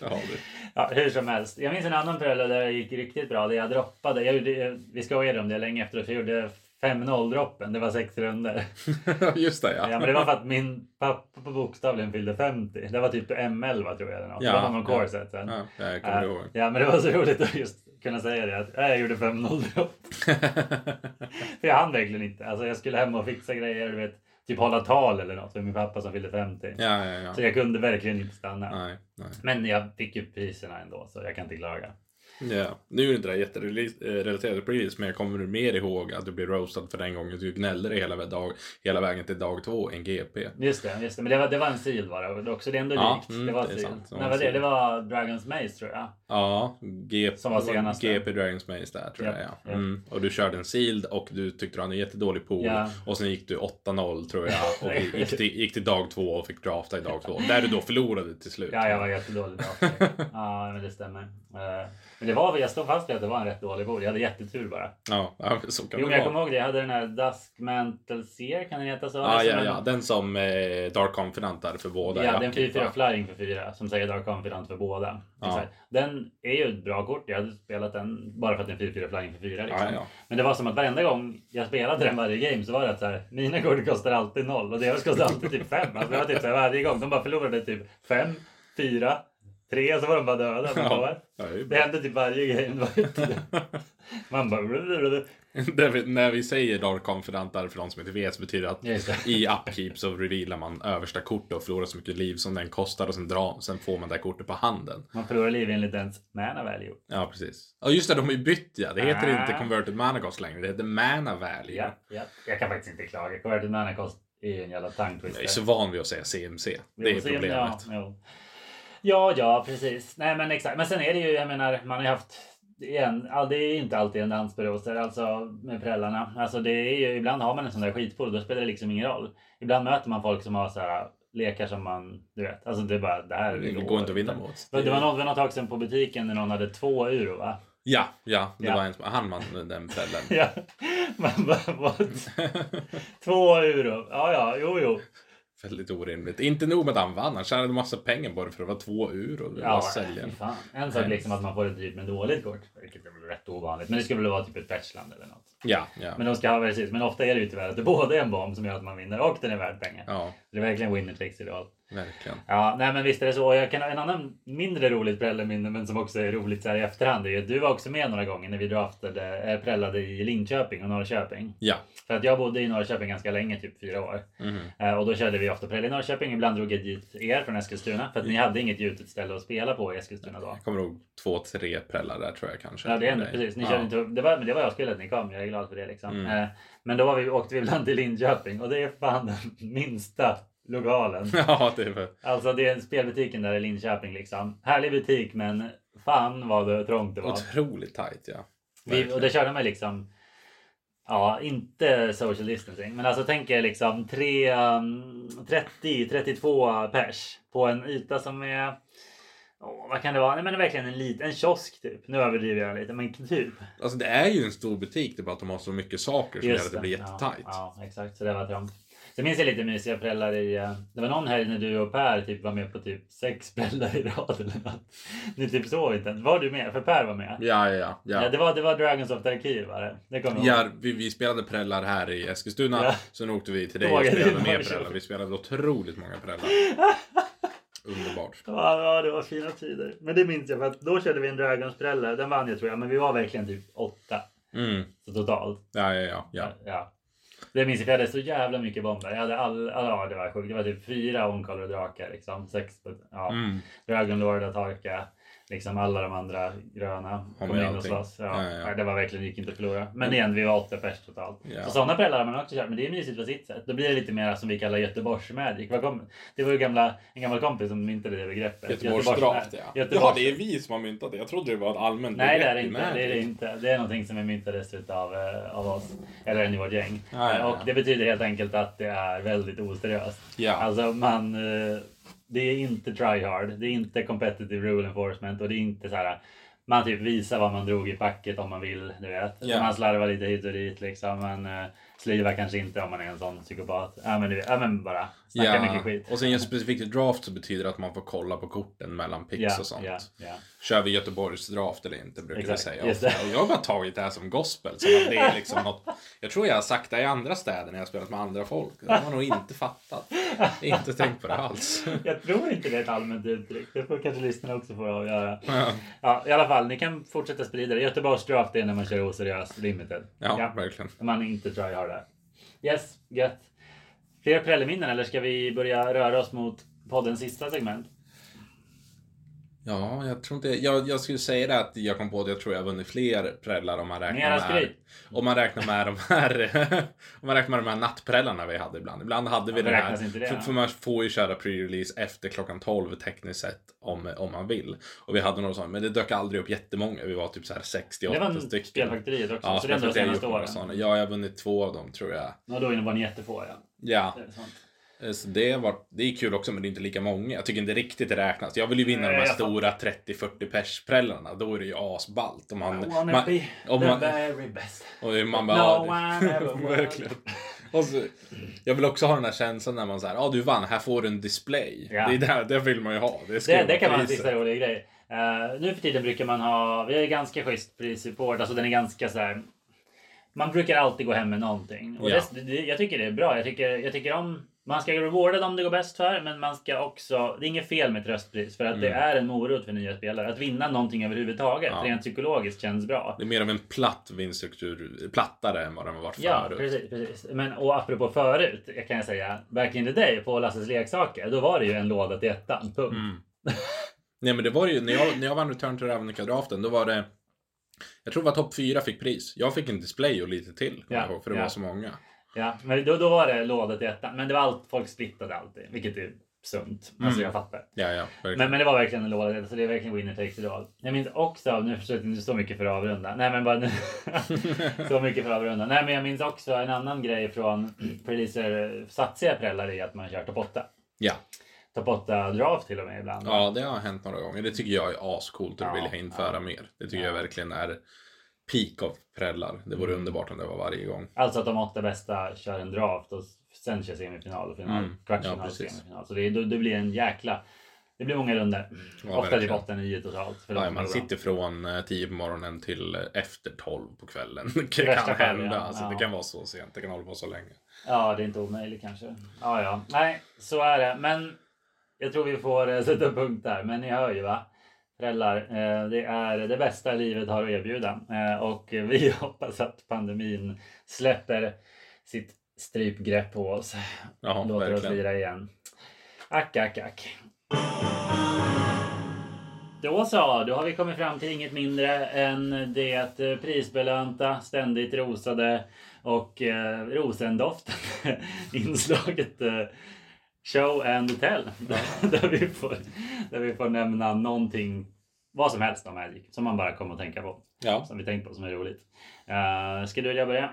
Ja, det. Ja, hur som helst. Jag minns en annan prölle där det gick riktigt bra. Där jag droppade. Jag gjorde, vi skojade om det länge efteråt. Jag gjorde 5-0 droppen. Det var sex runder. Just det, ja. Ja, men det var för att min pappa på bokstavligen fyllde 50. Det var typ M11 tror jag. Eller något. Ja, det var någon ja. corset sen. Ja, jag kommer Ja, ihåg. ja, men det var så roligt att just kunna säga det. Att "Ja, jag gjorde 5-0 dropp. För jag hann verkligen inte. Alltså jag skulle hem och fixa grejer. Du vet, typ hålla tal eller något för min pappa som fyllde 50. ja, ja, ja. Så jag kunde verkligen inte stanna. Nej, nej. Men jag fick ju priserna ändå så jag kan inte klaga. Ja, nu är det inte det jätterelaterat release, men jag kommer mer ihåg att du blev roastad för den gången du gnällde dig hela, dag, hela vägen till dag två i en GP. Just det, just det. men det var, det var en sil bara. Det, också, det är ändå Ja, likt. mm, det var det sil. sant. Det var det, sil. det var Dragons Maze tror jag. Ja, GP, Som var senaste. GP Dragons Maze där tror Ja, jag ja. Mm. Och du körde en sealed och du tyckte du hade en jättedålig pool. Ja. Och sen gick du 8-0 tror jag och gick till, gick till dag två och fick drafta i dag två. Där du då förlorade till slut. Ja, jag var jättedålig då. Ja, men det stämmer. Eh, Men det var, jag stod fast vid att det var en rätt dålig bord. Jag hade jättetur bara. Ja, ja så kan Jo, det men jag kommer ihåg det. Jag hade den här Dusk Mantle Seer, kan den heta så? Är ja, som ja. en- Den som eh, Dark Confidant är för båda. Ja, den upkeep, 4-4 va? flying för 4 som säger Dark Confidant för båda. Ja. Den är ju ett bra kort. Jag hade spelat den bara för att den är 4-4 flying för 4. Liksom. Ja, ja. Men det var som att varenda gång jag spelade den varje game så var det att så här, mina kort kostar alltid noll och deras kostar alltid typ 5. Alltså det var typ så här, varje gång. De bara förlorade typ 5, 4, 3 och så var de bara döda. Ja, det Det hände typ varje game. Tid. Man bara... Vi, när vi säger Dark Confidant för de som inte vet så betyder det att i Upkeep så revealar man översta kortet och förlorar så mycket liv som den kostar och sen, dra, sen får man det kortet på handen. Man förlorar liv enligt ens mana value. Ja, precis. Ja, just det, de har ju bytt ja. Det heter Ah. inte Converted Mana Cost längre. Det heter Mana Value. Ja, ja. Jag kan faktiskt inte klaga. Converted mana cost är ju en jävla tongue Jag är så van vid att säga CMC. Det är problemet. Ja, jo. Ja, ja, precis. Nej, men exakt. Men sen är det ju, jag menar, man har ju haft Igen, det är inte alltid en dans på rosor, alltså med prällarna. Alltså det är ju, ibland har man en sån där skitpool, då spelar det liksom ingen roll. Ibland möter man folk som har så här lekar som man, du vet, alltså det är bara, det här Det går inte att vinna mot. Det var något, något tag sedan på butiken när någon hade två euro va? Ja, ja. Det Ja. var en som han vann den kvällen. Ja, man bara? Två euro? Ja, ja, jo, jo. Väldigt orimligt. Inte nog med att han vann, han tjänade massa pengar det för det var två euro. Det var Ja, fy fan. En sak liksom att man får ett dyrt men dåligt kort, vilket är väl rätt ovanligt. Men det skulle väl vara typ ett patchland eller något. Ja, ja. Men de ska ha precis. Men ofta är det ju tyvärr att det både är en bomb som gör att man vinner och den är värd pengar. Ja, Det är verkligen winner takes it all. Verkligen. Ja, nej men visst är det så. Jag kan, en annan mindre roligt prälleminne men som också är roligt så här i efterhand är ju att du var också med några gånger när vi draftade, äh, prällade i Linköping och Norrköping. Ja. För att jag bodde i Norrköping ganska länge, typ fyra år. Mhm. Eh, och då körde vi ofta präll i Norrköping. Ibland drog jag dit er från Eskilstuna. För att ni hade inget gjutet ställe att spela på i Eskilstuna då. Jag kommer ihåg två, tre prällar där tror jag kanske. Ja, det Nej. precis. Ni ja. körde inte, det, var, men det var jag skulle att ni kom. Jag är glad för det liksom. Mm. Eh, men då var vi, åkte vi ibland till Linköping och det är fan den minsta lokalen. Ja, väl... Alltså det är spelbutiken där i Linköping liksom. Härlig butik men fan vad det trångt det var. Otroligt tajt, ja. Vi, och det körde man liksom Ja, inte social distancing. Men alltså tänk er liksom 3, um, 30, 32 pers på en yta som är Åh, vad kan det vara? Nej men det är verkligen en liten en kiosk typ. Nu överdriver jag lite men typ. Alltså det är ju en stor butik, det är bara att de har så mycket saker som gör att det blir Ja, jättetajt. ja, exakt. Så det var trångt. Sen minns jag lite mysiga prällar i... eh, Det var någon helg när du och Per typ var med på typ sex prällar i rad eller något. Ni typ sov inte. Var du med? För Per var med. Ja, ja, ja. Ja, det, var, det var Dragons of the Arkiv var det. Det kommer. Ja, vi, vi spelade prällar här i Eskilstuna. Ja. Sen åkte vi till dig och spelade mer prällar. Vi spelade otroligt många prällar. Underbart. Ja, ja, det var fina tider. Men det minns jag för att då körde vi en Dragons prällar. Den vann jag tror jag. Men vi var verkligen typ åtta. Mm. Så totalt. Ja, ja, ja. ja. ja. Det minns jag för jag hade så jävla mycket bomber. Jag hade all, ja det var sjukt. Det var typ fyra Oncolor drakar liksom. Sex, ja. Mm. Dragon Lord, Atarka. Liksom alla de andra gröna kom in och slåss. Ja, Ja, ja, Det var verkligen, gick inte att förlora. Men igen, vi var åtta pers totalt. Ja. Så sådana prällar har man också kört. Men det är mysigt på sitt sätt. Då blir det lite mer som vi kallar Göteborgs Magic. Det var ju gamla, en gammal kompis som myntade det begreppet. Göteborgsdraft, ja. Göteborgs- Ja, det är vi som har myntat det. Jag trodde det var ett allmänt Nej det är det begrepp inte. Det är det inte. Det är någonting som är myntades utav eh, av oss. Eller en i vårt gäng. Och det betyder helt enkelt att det är väldigt oseriöst. Ja. Alltså man... eh, Det är inte try hard. Det är inte competitive rule enforcement och det är inte så här. Man typ visar vad man drog i packet om man vill. Du vet. Ja. Man slarvar lite hit och dit liksom. Men slivar kanske inte om man är en sån psykopat. Ja men, ja, men bara snacka mycket skit. Och sen just specifikt draft så betyder det att man får kolla på korten mellan picks Ja, och sånt. ja, ja. Kör vi Göteborgs draft eller inte brukar Exakt, vi säga. just det. Och jag har bara tagit det här som gospel. Som att det är liksom något, jag tror jag har sagt det i andra städer när jag spelat med andra folk. De har nog inte fattat. Inte tänkt på det alls. Jag tror inte det är ett allmänt uttryck. Det får kanske lyssnarna också få göra. Ja, Ja, i alla fall, ni kan fortsätta sprida det. Göteborgs draft är när man kör oseriös limited. ja, verkligen. Om man inte try hard där. Yes, gött. Fler prelleminnen eller ska vi börja röra oss mot poddens sista segment? Ja, jag tror inte... Jag, jag skulle säga det att jag kom på att jag tror jag vunnit fler prällar om man räknar Mera med... Om man räknar med de här... om man räknar med de här nattprällarna vi hade ibland. Ibland hade vi Ja, det här... det, för, för man får ju köra pre-release efter klockan 12 tekniskt sett om, om man vill. Och vi hade några sådana, men det dök aldrig upp jättemånga. Vi var typ så här 68 Det var en stycken. Spelfaktoriet också. Ja, så det är ändå senaste åren. Ja, jag har vunnit två av dem tror jag. Ja, då var ni jättefå ja. Ja, Det är sant. Eh, Så det, var, det är kul också men det är inte lika många. Jag tycker inte riktigt det räknas. Jag vill ju vinna Nej, de här stora 30-40 pers-prällarna. Då är det ju asballt. Om man, I wanna man, be om the man- very best. och man No bara, one ever verkligen. Så, jag vill också ha den här känslan när man säger, ja ah, du vann, här får du en display. Ja. Det, är där, det vill man ju ha. Det, Det, det kan vara en sista rolig grej. Eh, nu för tiden brukar man ha, vi har ju ganska schysst prissupport, alltså den är ganska så här. Man brukar alltid gå hem med någonting. Och Ja. det, jag tycker det är bra. Jag tycker, jag tycker om, man ska rewarda dem det går bäst för, men man ska också, det är inget fel med tröstpris för att det Mm. är en morot för nya spelare. Att vinna någonting överhuvudtaget, Ja. rent psykologiskt känns bra. Det är mer av en platt vinststruktur, plattare än vad den har varit Ja, förut. precis, precis. Men och apropå förut, jag kan jag säga, back in the day på Lasses leksaker, då var det ju en låda till ettan, punkt. Mm. Nej men det var ju, när jag, när jag vann Return to Ravnica-draften, då var det jag tror det var topp fyra fick pris. Jag fick en display och lite till, Ja, ihåg, för det ja. var så många. Ja, men då, då var det låda till ettan. Men det var allt, folk splittade alltid, vilket är sunt. Alltså Mm. jag fattar. Ja, ja, verkligen. Men, men det var verkligen en låda så det är verkligen winner takes it all. Jag minns också, nu försöker jag inte så mycket för att avrunda. Nej men bara nu. så mycket för att avrunda. Nej men jag minns också en annan grej från releaser satsiga prällar i att man kör topp 8. Ja. Topp 8 draft till och med ibland. ja, det har hänt några gånger. Det tycker jag är ascoolt och Ja, det vill jag införa ja. mer. Det tycker Ja. jag verkligen är peak av prällar. Det vore Mm. underbart om det var varje gång. Alltså att de åtta bästa kör en draft och sen kör semifinal och final. Mm. Kvartsfinal Ja, och semifinal. Så det, det, blir en jäkla... Det blir många runder. Ja, Ofta verkligen. 8 9 totalt. För Ja, man sitter från eh, 10 på morgonen till eh, efter 12 på kvällen. Det värsta kan fall, hända. ja. Alltså, Det kan vara så sent. Det kan hålla på så länge. Ja, det är inte omöjligt kanske. Ja, ja. Nej, så är det. Men jag tror vi får eh, sätta punkt där. Men ni hör ju va? Föräldrar, eh, det är det bästa livet har att erbjuda. Eh, och vi hoppas att pandemin släpper sitt strypgrepp på oss. Ja, Låter oss verkligen. lira igen. Ack, ack, ack. Då så, då har vi kommit fram till inget mindre än det prisbelönta, ständigt rosade och eh, rosendoftande inslaget eh, Show and Tell. där, vi får, där vi får nämna någonting, vad som helst om Magic, som man bara kommer att tänka på. Ja. Som vi tänkt på, som är roligt. Uh, ska du vilja börja?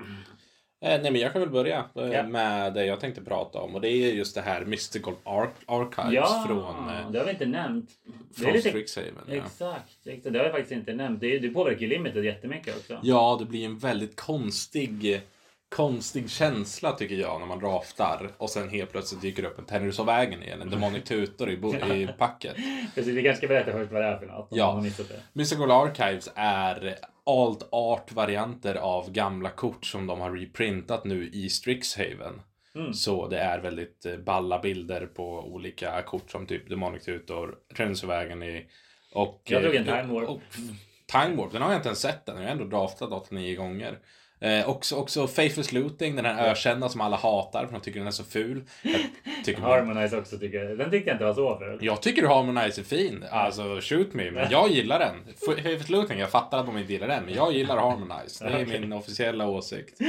Eh, nej, men jag kan väl börja Ja. med det jag tänkte prata om. Och det är just det här Mystical Ar- Archives Ja, från, eh, det har vi inte nämnt. Det lite Strixhaven. Ja. Exakt, exakt. Det har jag faktiskt inte nämnt. Det, det påverkar ju limited jättemycket också. ja, det blir en väldigt konstig konstig känsla tycker jag när man draftar och sen helt plötsligt dyker upp en Tennis of vägen igen, en Demonic Tutor i, bo- i packet. Precis, vi kanske ska berätta först vad det är för något. Ja. Mystical Archives är alt art-varianter av gamla kort som de har reprintat nu i Strixhaven. Mm. Så det är väldigt eh, balla bilder på olika kort som typ Demonic Tutor, Trends of Agony och... Jag drog en eh, Time Warp. och- Time Warp, den har jag inte ens sett än. Jag har ändå draftat 89 gånger. Eh, också, också Faithless Looting, den här ökända som alla hatar för de tycker den är så ful. Jag Harmonize också tycker jag. Den tyckte jag inte var så ful. jag tycker Harmonize är fin, alltså shoot me, men jag gillar den. Faithless Looting, jag fattar att de inte gillar den, men jag gillar Harmonize. Det är Okej. min officiella åsikt.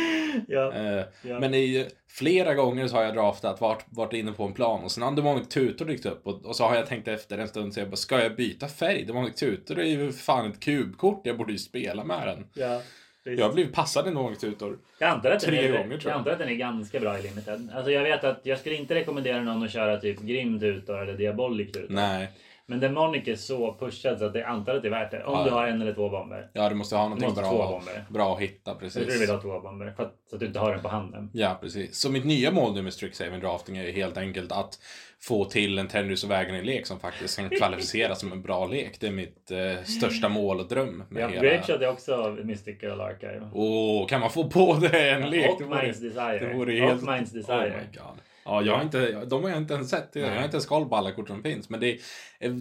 Ja. Eh, Ja. Men i, flera gånger så har jag draftat, varit, varit inne på en plan och sen har Demonic Tutor dykt upp och, och så har jag tänkt efter en stund så jag bara, ska jag byta färg? Demonic Tutor är ju fan ett kubkort, jag borde ju spela med den. Ja. Jag har blivit passad i Demonic Tutor. Jag antar, att tre är, gånger, tror jag jag. antar att den är ganska bra i limited. Alltså jag vet att jag skulle inte rekommendera någon att köra typ Grim Tutor eller Diabolic Tutor. Nej, Men Demonic är så pushad så att jag antar att det är värt det. Om Ja. du har en eller två bomber. ja du måste ha någonting måste bra, bomber. bra att hitta Jag tror du precis. vill ha två bomber. Att, så att du inte har den på handen. Ja, precis. Så mitt nya mål nu med Strixhaven Drafting är helt enkelt att få till en Tendrils och vägen-lek som faktiskt kan kvalificeras som en bra lek. Det är mitt eh, största mål och dröm. Med Ja, hela... Grape är också Mystical Archive. Åh, kan man få på det en lek? och Minds Desire. Det vore och helt... Minds Oh Desire. my god. Ja, jag har inte, de har jag inte ens sett. Jag har inte ens koll på alla kort som finns. Men det,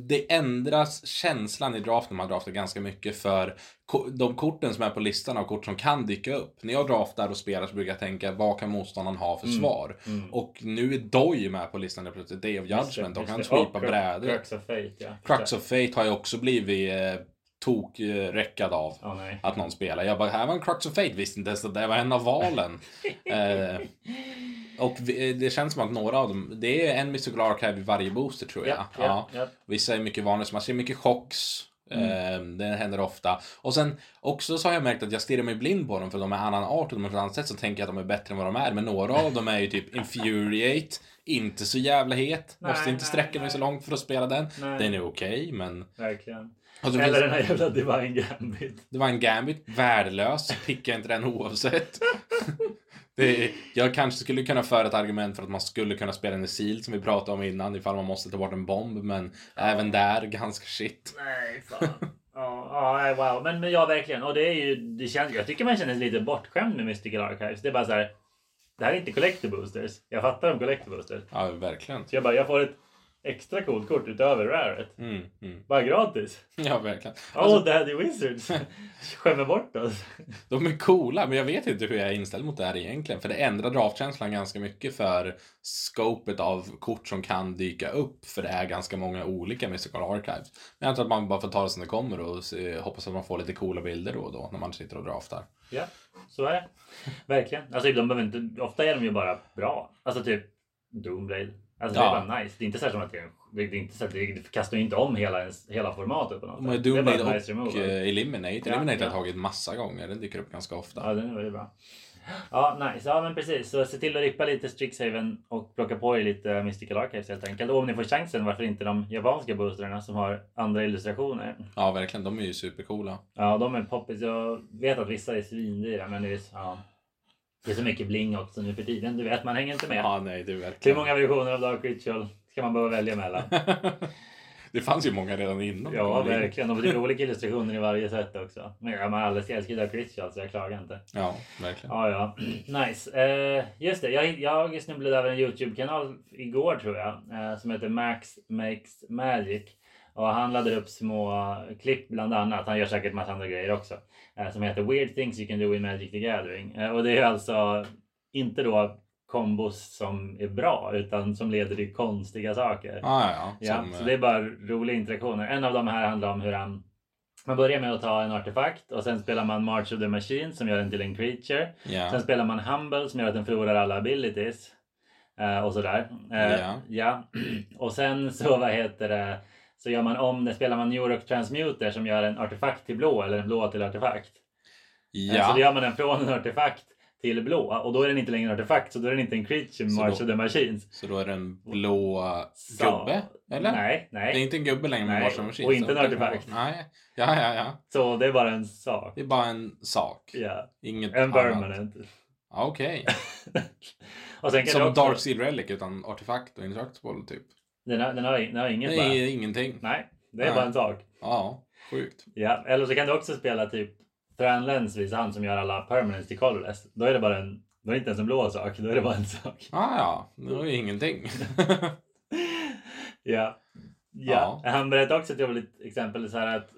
det ändras känslan i draften. Man draftar ganska mycket för de korten som är på listan av kort som kan dyka upp. När jag draftar och spelar så brukar jag tänka, vad kan motståndaren ha för svar? Och nu är Doy med på listan plötsligt. Day of Judgment. De kan sweepa brädor. Crux of Fate, ja. Crux of Fate har jag också blivit eh, tok-räckad av. Nej. Att någon spelar. Jag bara, här var en Crux of Fate. Visste inte ens att det var en av valen. eh, och vi, det känns som att några av dem, det är en Mystical Archive i varje booster tror jag. Ja, ja, ja. Vissa är mycket vanliga, så man ser mycket chocks. Eh, det händer ofta. Och sen också så har jag märkt att jag stirrar mig blind på dem för de är annan art och de är ett annat sätt så tänker jag att de är bättre än vad de är. Men några av dem är ju typ Infuriate, inte så jävla het. Nej, Måste inte nej, sträcka mig nej. så långt för att spela den. Nej. Den är okej, men... Verkligen. Och så Eller finns- den här jävla Divine Gambit. en Gambit, värdelös. Pickar inte den oavsett. Är, jag kanske skulle kunna föra ett argument för att man skulle kunna spela en Seal som vi pratade om innan ifall man måste ta bort en bomb. Men även där ganska shit. Nej, fan. Ja, ja, nej, wow. Men, men ja, verkligen. Och det är ju, det känns, jag tycker man känner sig lite bortskämd med Mystical Archives. Det är bara så här. Det här är inte Collector Boosters. Jag fattar om Collector Boosters. Ja, verkligen. Så jag bara, jag får ett extra coolt kort utöver Raret. Mm, mm. Bara gratis. Ja, verkligen. Alltså, oh, Daddy Wizards. Skämmer bort oss. de är coola, men jag vet inte hur jag är inställd mot det här egentligen. För det ändrar draftkänslan ganska mycket för scopet av kort som kan dyka upp. För det är ganska många olika Mystical Archives. Men jag tror att man bara får ta det som det kommer och se, hoppas att man får lite coola bilder då och då när man sitter och draftar. Ja, så är det. Verkligen. Alltså, de behöver inte, ofta är de ju bara bra. Alltså typ Doomblade. Alltså det Ja. är bara nice. Det är inte så att det är, det är inte så att det, det kastar ju inte om hela, hela formatet på något sätt. Det är Doomblade nice och removal. eh, Eliminate. Ja, Eliminate har ja. jag tagit massa gånger. Den dyker upp ganska ofta. Ja, den är väldigt bra. Ja, nice. Ja, men precis. Så se till att rippa lite Strixhaven och plocka på er lite Mystical Archives helt enkelt. Och om ni får chansen, varför inte de japanska boostrarna som har andra illustrationer? Ja, verkligen. De är ju supercoola. Ja, de är poppis. Jag vet att vissa är svindyra, men det är, ja, det är så mycket bling också nu för tiden. Du vet, man hänger inte med. Ja, nej, det är Hur många versioner av Dark Ritual ska man behöva välja mellan? det fanns ju många redan innan. Ja, verkligen. Och det är olika illustrationer i varje sätt också. Men ja, man alldeles älskar Dark Ritual så jag klagar inte. Ja, verkligen. Ja, ja. Nice. Eh, just det, jag, jag snubblade över en Youtube-kanal igår tror jag. Eh, som heter Max Makes Magic. Och han laddar upp små klipp bland annat. Han gör säkert massa andra grejer också. Eh, som heter Weird Things You Can Do in Magic the Gathering. Eh, och det är alltså inte då kombos som är bra utan som leder till konstiga saker. Ja, ja, ja. Ja, Som, så det är bara roliga interaktioner. En av de här handlar om hur han man börjar med att ta en artefakt och sen spelar man March of the Machine som gör den till en creature. ja. Sen spelar man Humble som gör att den förlorar alla abilities. Eh, och sådär. Eh, Ja. ja. Och sen så vad heter det. Så gör man om det spelar man New Rock Transmuter som gör en artefakt till blå eller en blå till artefakt. Eh, Så då ja. gör man den från en artefakt till blå och då är den inte längre en artefakt så då är den inte en creature Så March då- of the Machines. Så då är det en blå Så- gubbe? Eller? Nej, Det är nej. inte en gubbe längre med Nej, varsin maskin. och inte en artefakt. Nej. Ja, ja, ja. Så det är bara en sak. Det är bara en sak. Ja, Inget en permanent. Ja, Okej. kan Som också, Dark Seal Relic utan artefakt och indestructible typ. Den har, den har, den har inget Det bara. är ingenting. Nej, det är Nej. bara en sak. Ja, sjukt. Ja, eller så kan du också spela typ Thran Lens visar han som gör alla permanents till colorless. Då är det bara en, då är det inte ens en blå sak, då är det bara en sak. Ah, ja, det var ju ingenting. Ja. Ja. Han berättade också ett roligt exempel så här att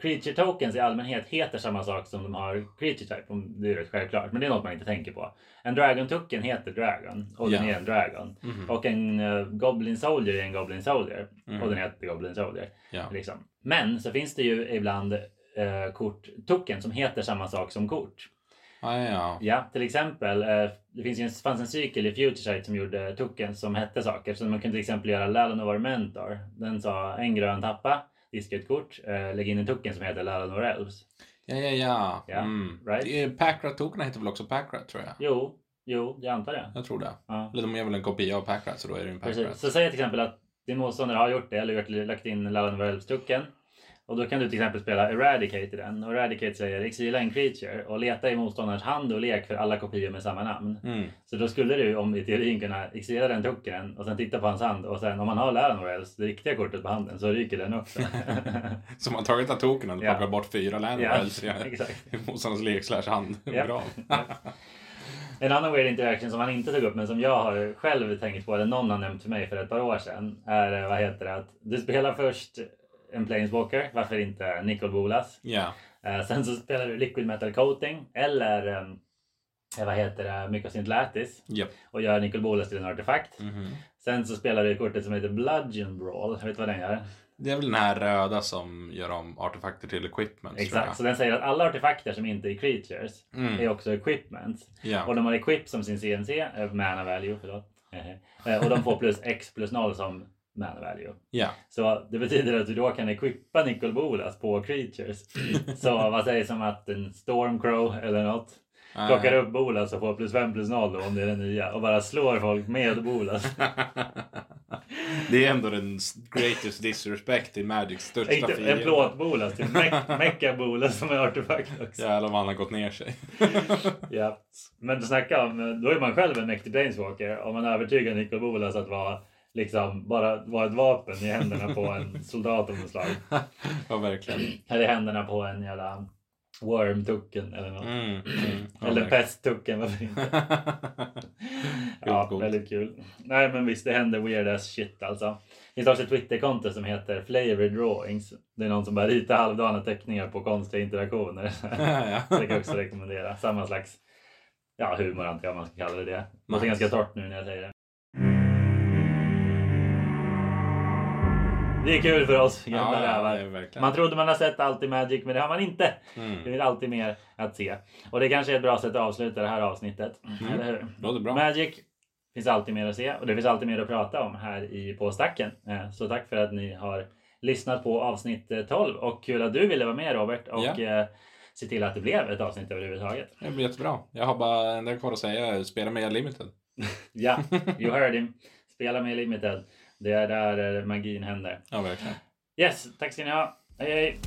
creature tokens i allmänhet heter samma sak som de har creature type. om Det är rätt självklart, men det är något man inte tänker på. En dragon token heter dragon och den Ja. är en dragon. Mhm. Och en eh, goblin soldier är en goblin soldier Mhm. och den heter goblin soldier. Ja. Liksom. Men så finns det ju ibland eh, kort token som heter samma sak som kort. Ah, ja. Ja, till exempel. Eh, det finns en, fanns en cykel i Futuresight som gjorde tokens som hette saker. Så man kunde till exempel göra Lalanor Mentor. Den sa en grön tappa, diska ett kort, eh, lägg in en token som heter Lalanor Elves. Ja, ja, ja. Ja, Mm. right. Det är Packrat token heter väl också Packrat tror jag. Jo, jo, jag antar det. Jag tror det. Ja, Eller de är väl en kopia av Packrat så då är det en precis. Packrat. Så säg till exempel att din motståndare har gjort det eller lagt in Lalanor Elves token. Och då kan du till exempel spela Eradicate i den. Och Eradicate säger exila en creature och leta i motståndarens hand och lek för alla kopior med samma namn. Mm. Så då skulle du om i teorin kunna exilera den tokenen och sen titta på hans hand och sen om han har Laranor Elves, det riktiga kortet på handen, så ryker den också. Så man tagit av tokenen och Ja. plockat bort fyra ja, landwells i motståndarens lek slash hand. Ja. Bra. En annan weird interaction som han inte tog upp men som jag har själv tänkt på, eller någon har nämnt för mig för ett par år sedan, är eh, vad heter det? Att du spelar först en Planeswalker, varför inte Nicol Bolas? Eh, sen så spelar du Liquid Metal Coating eller eh, vad heter det, Mycosint Latis Japp. och gör Nicol Bolas till en artefakt. Mhm. Sen så spelar du kortet som heter Bludgeon Brawl, vet du vad den gör? Det är väl den här röda som gör om artefakter till equipment. Exakt, så den säger att alla artefakter som inte är creatures Mm. är också equipments. Ja. Och de har equip som sin CNC, eh, mana value, förlåt. Eh, och de får plus X plus 0 som mana value. ja. Så det betyder att du då kan equippa Nicol Bolas på creatures. Så vad sägs om att en Stormcrow eller något plockar upp Bolas och får plus 5 plus 0 då, om det är den nya och bara slår folk med Bolas. det är ändå den greatest disrespect i Magics största Inte en fiende. plåtbolas, typ Me- Mecca-bolas som är artefakt också. Jävlar vad han har gått ner sig. Ja. Men snacka om, då är man själv en mäktig planeswalker om man övertygar Nicol Bolas att vara liksom bara vara ett vapen i händerna på en soldat av något slag. ja, verkligen. Eller i händerna på en jävla worm-tucken eller något. Mm, mm. Ja, Eller pesttucken, varför inte? Ja, coolt. väldigt kul. Nej men visst, det händer weird as shit alltså. Det finns också ett Twitterkonto som heter Flavor Drawings. Det är någon som bara ritar halvdana teckningar på konstiga interaktioner. ja. Det kan jag också rekommendera. Samma slags ja, humor antar jag man ska kalla det. Det låter ganska torrt nu när jag säger det. Det är kul för oss gamla Ja, rävar. det. Man trodde man har sett allt i Magic men det har man inte. Det Mm. finns alltid mer att se. Och det kanske är ett bra sätt att avsluta det här avsnittet. Mm. Eller hur? Låter bra. Magic finns alltid mer att se och det finns alltid mer att prata om här i På stacken. Eh, Så tack för att ni har lyssnat på avsnitt eh, 12 och kul att du ville vara med Robert och eh, se till att det blev ett avsnitt överhuvudtaget. Det blir jättebra. Jag har bara en del kvar att säga. Spela med Limited. Ja, you heard him. Spela med Limited. Det är där eh, magin händer. Ja, verkligen. Yes, tack ska ni ha. Hej hej!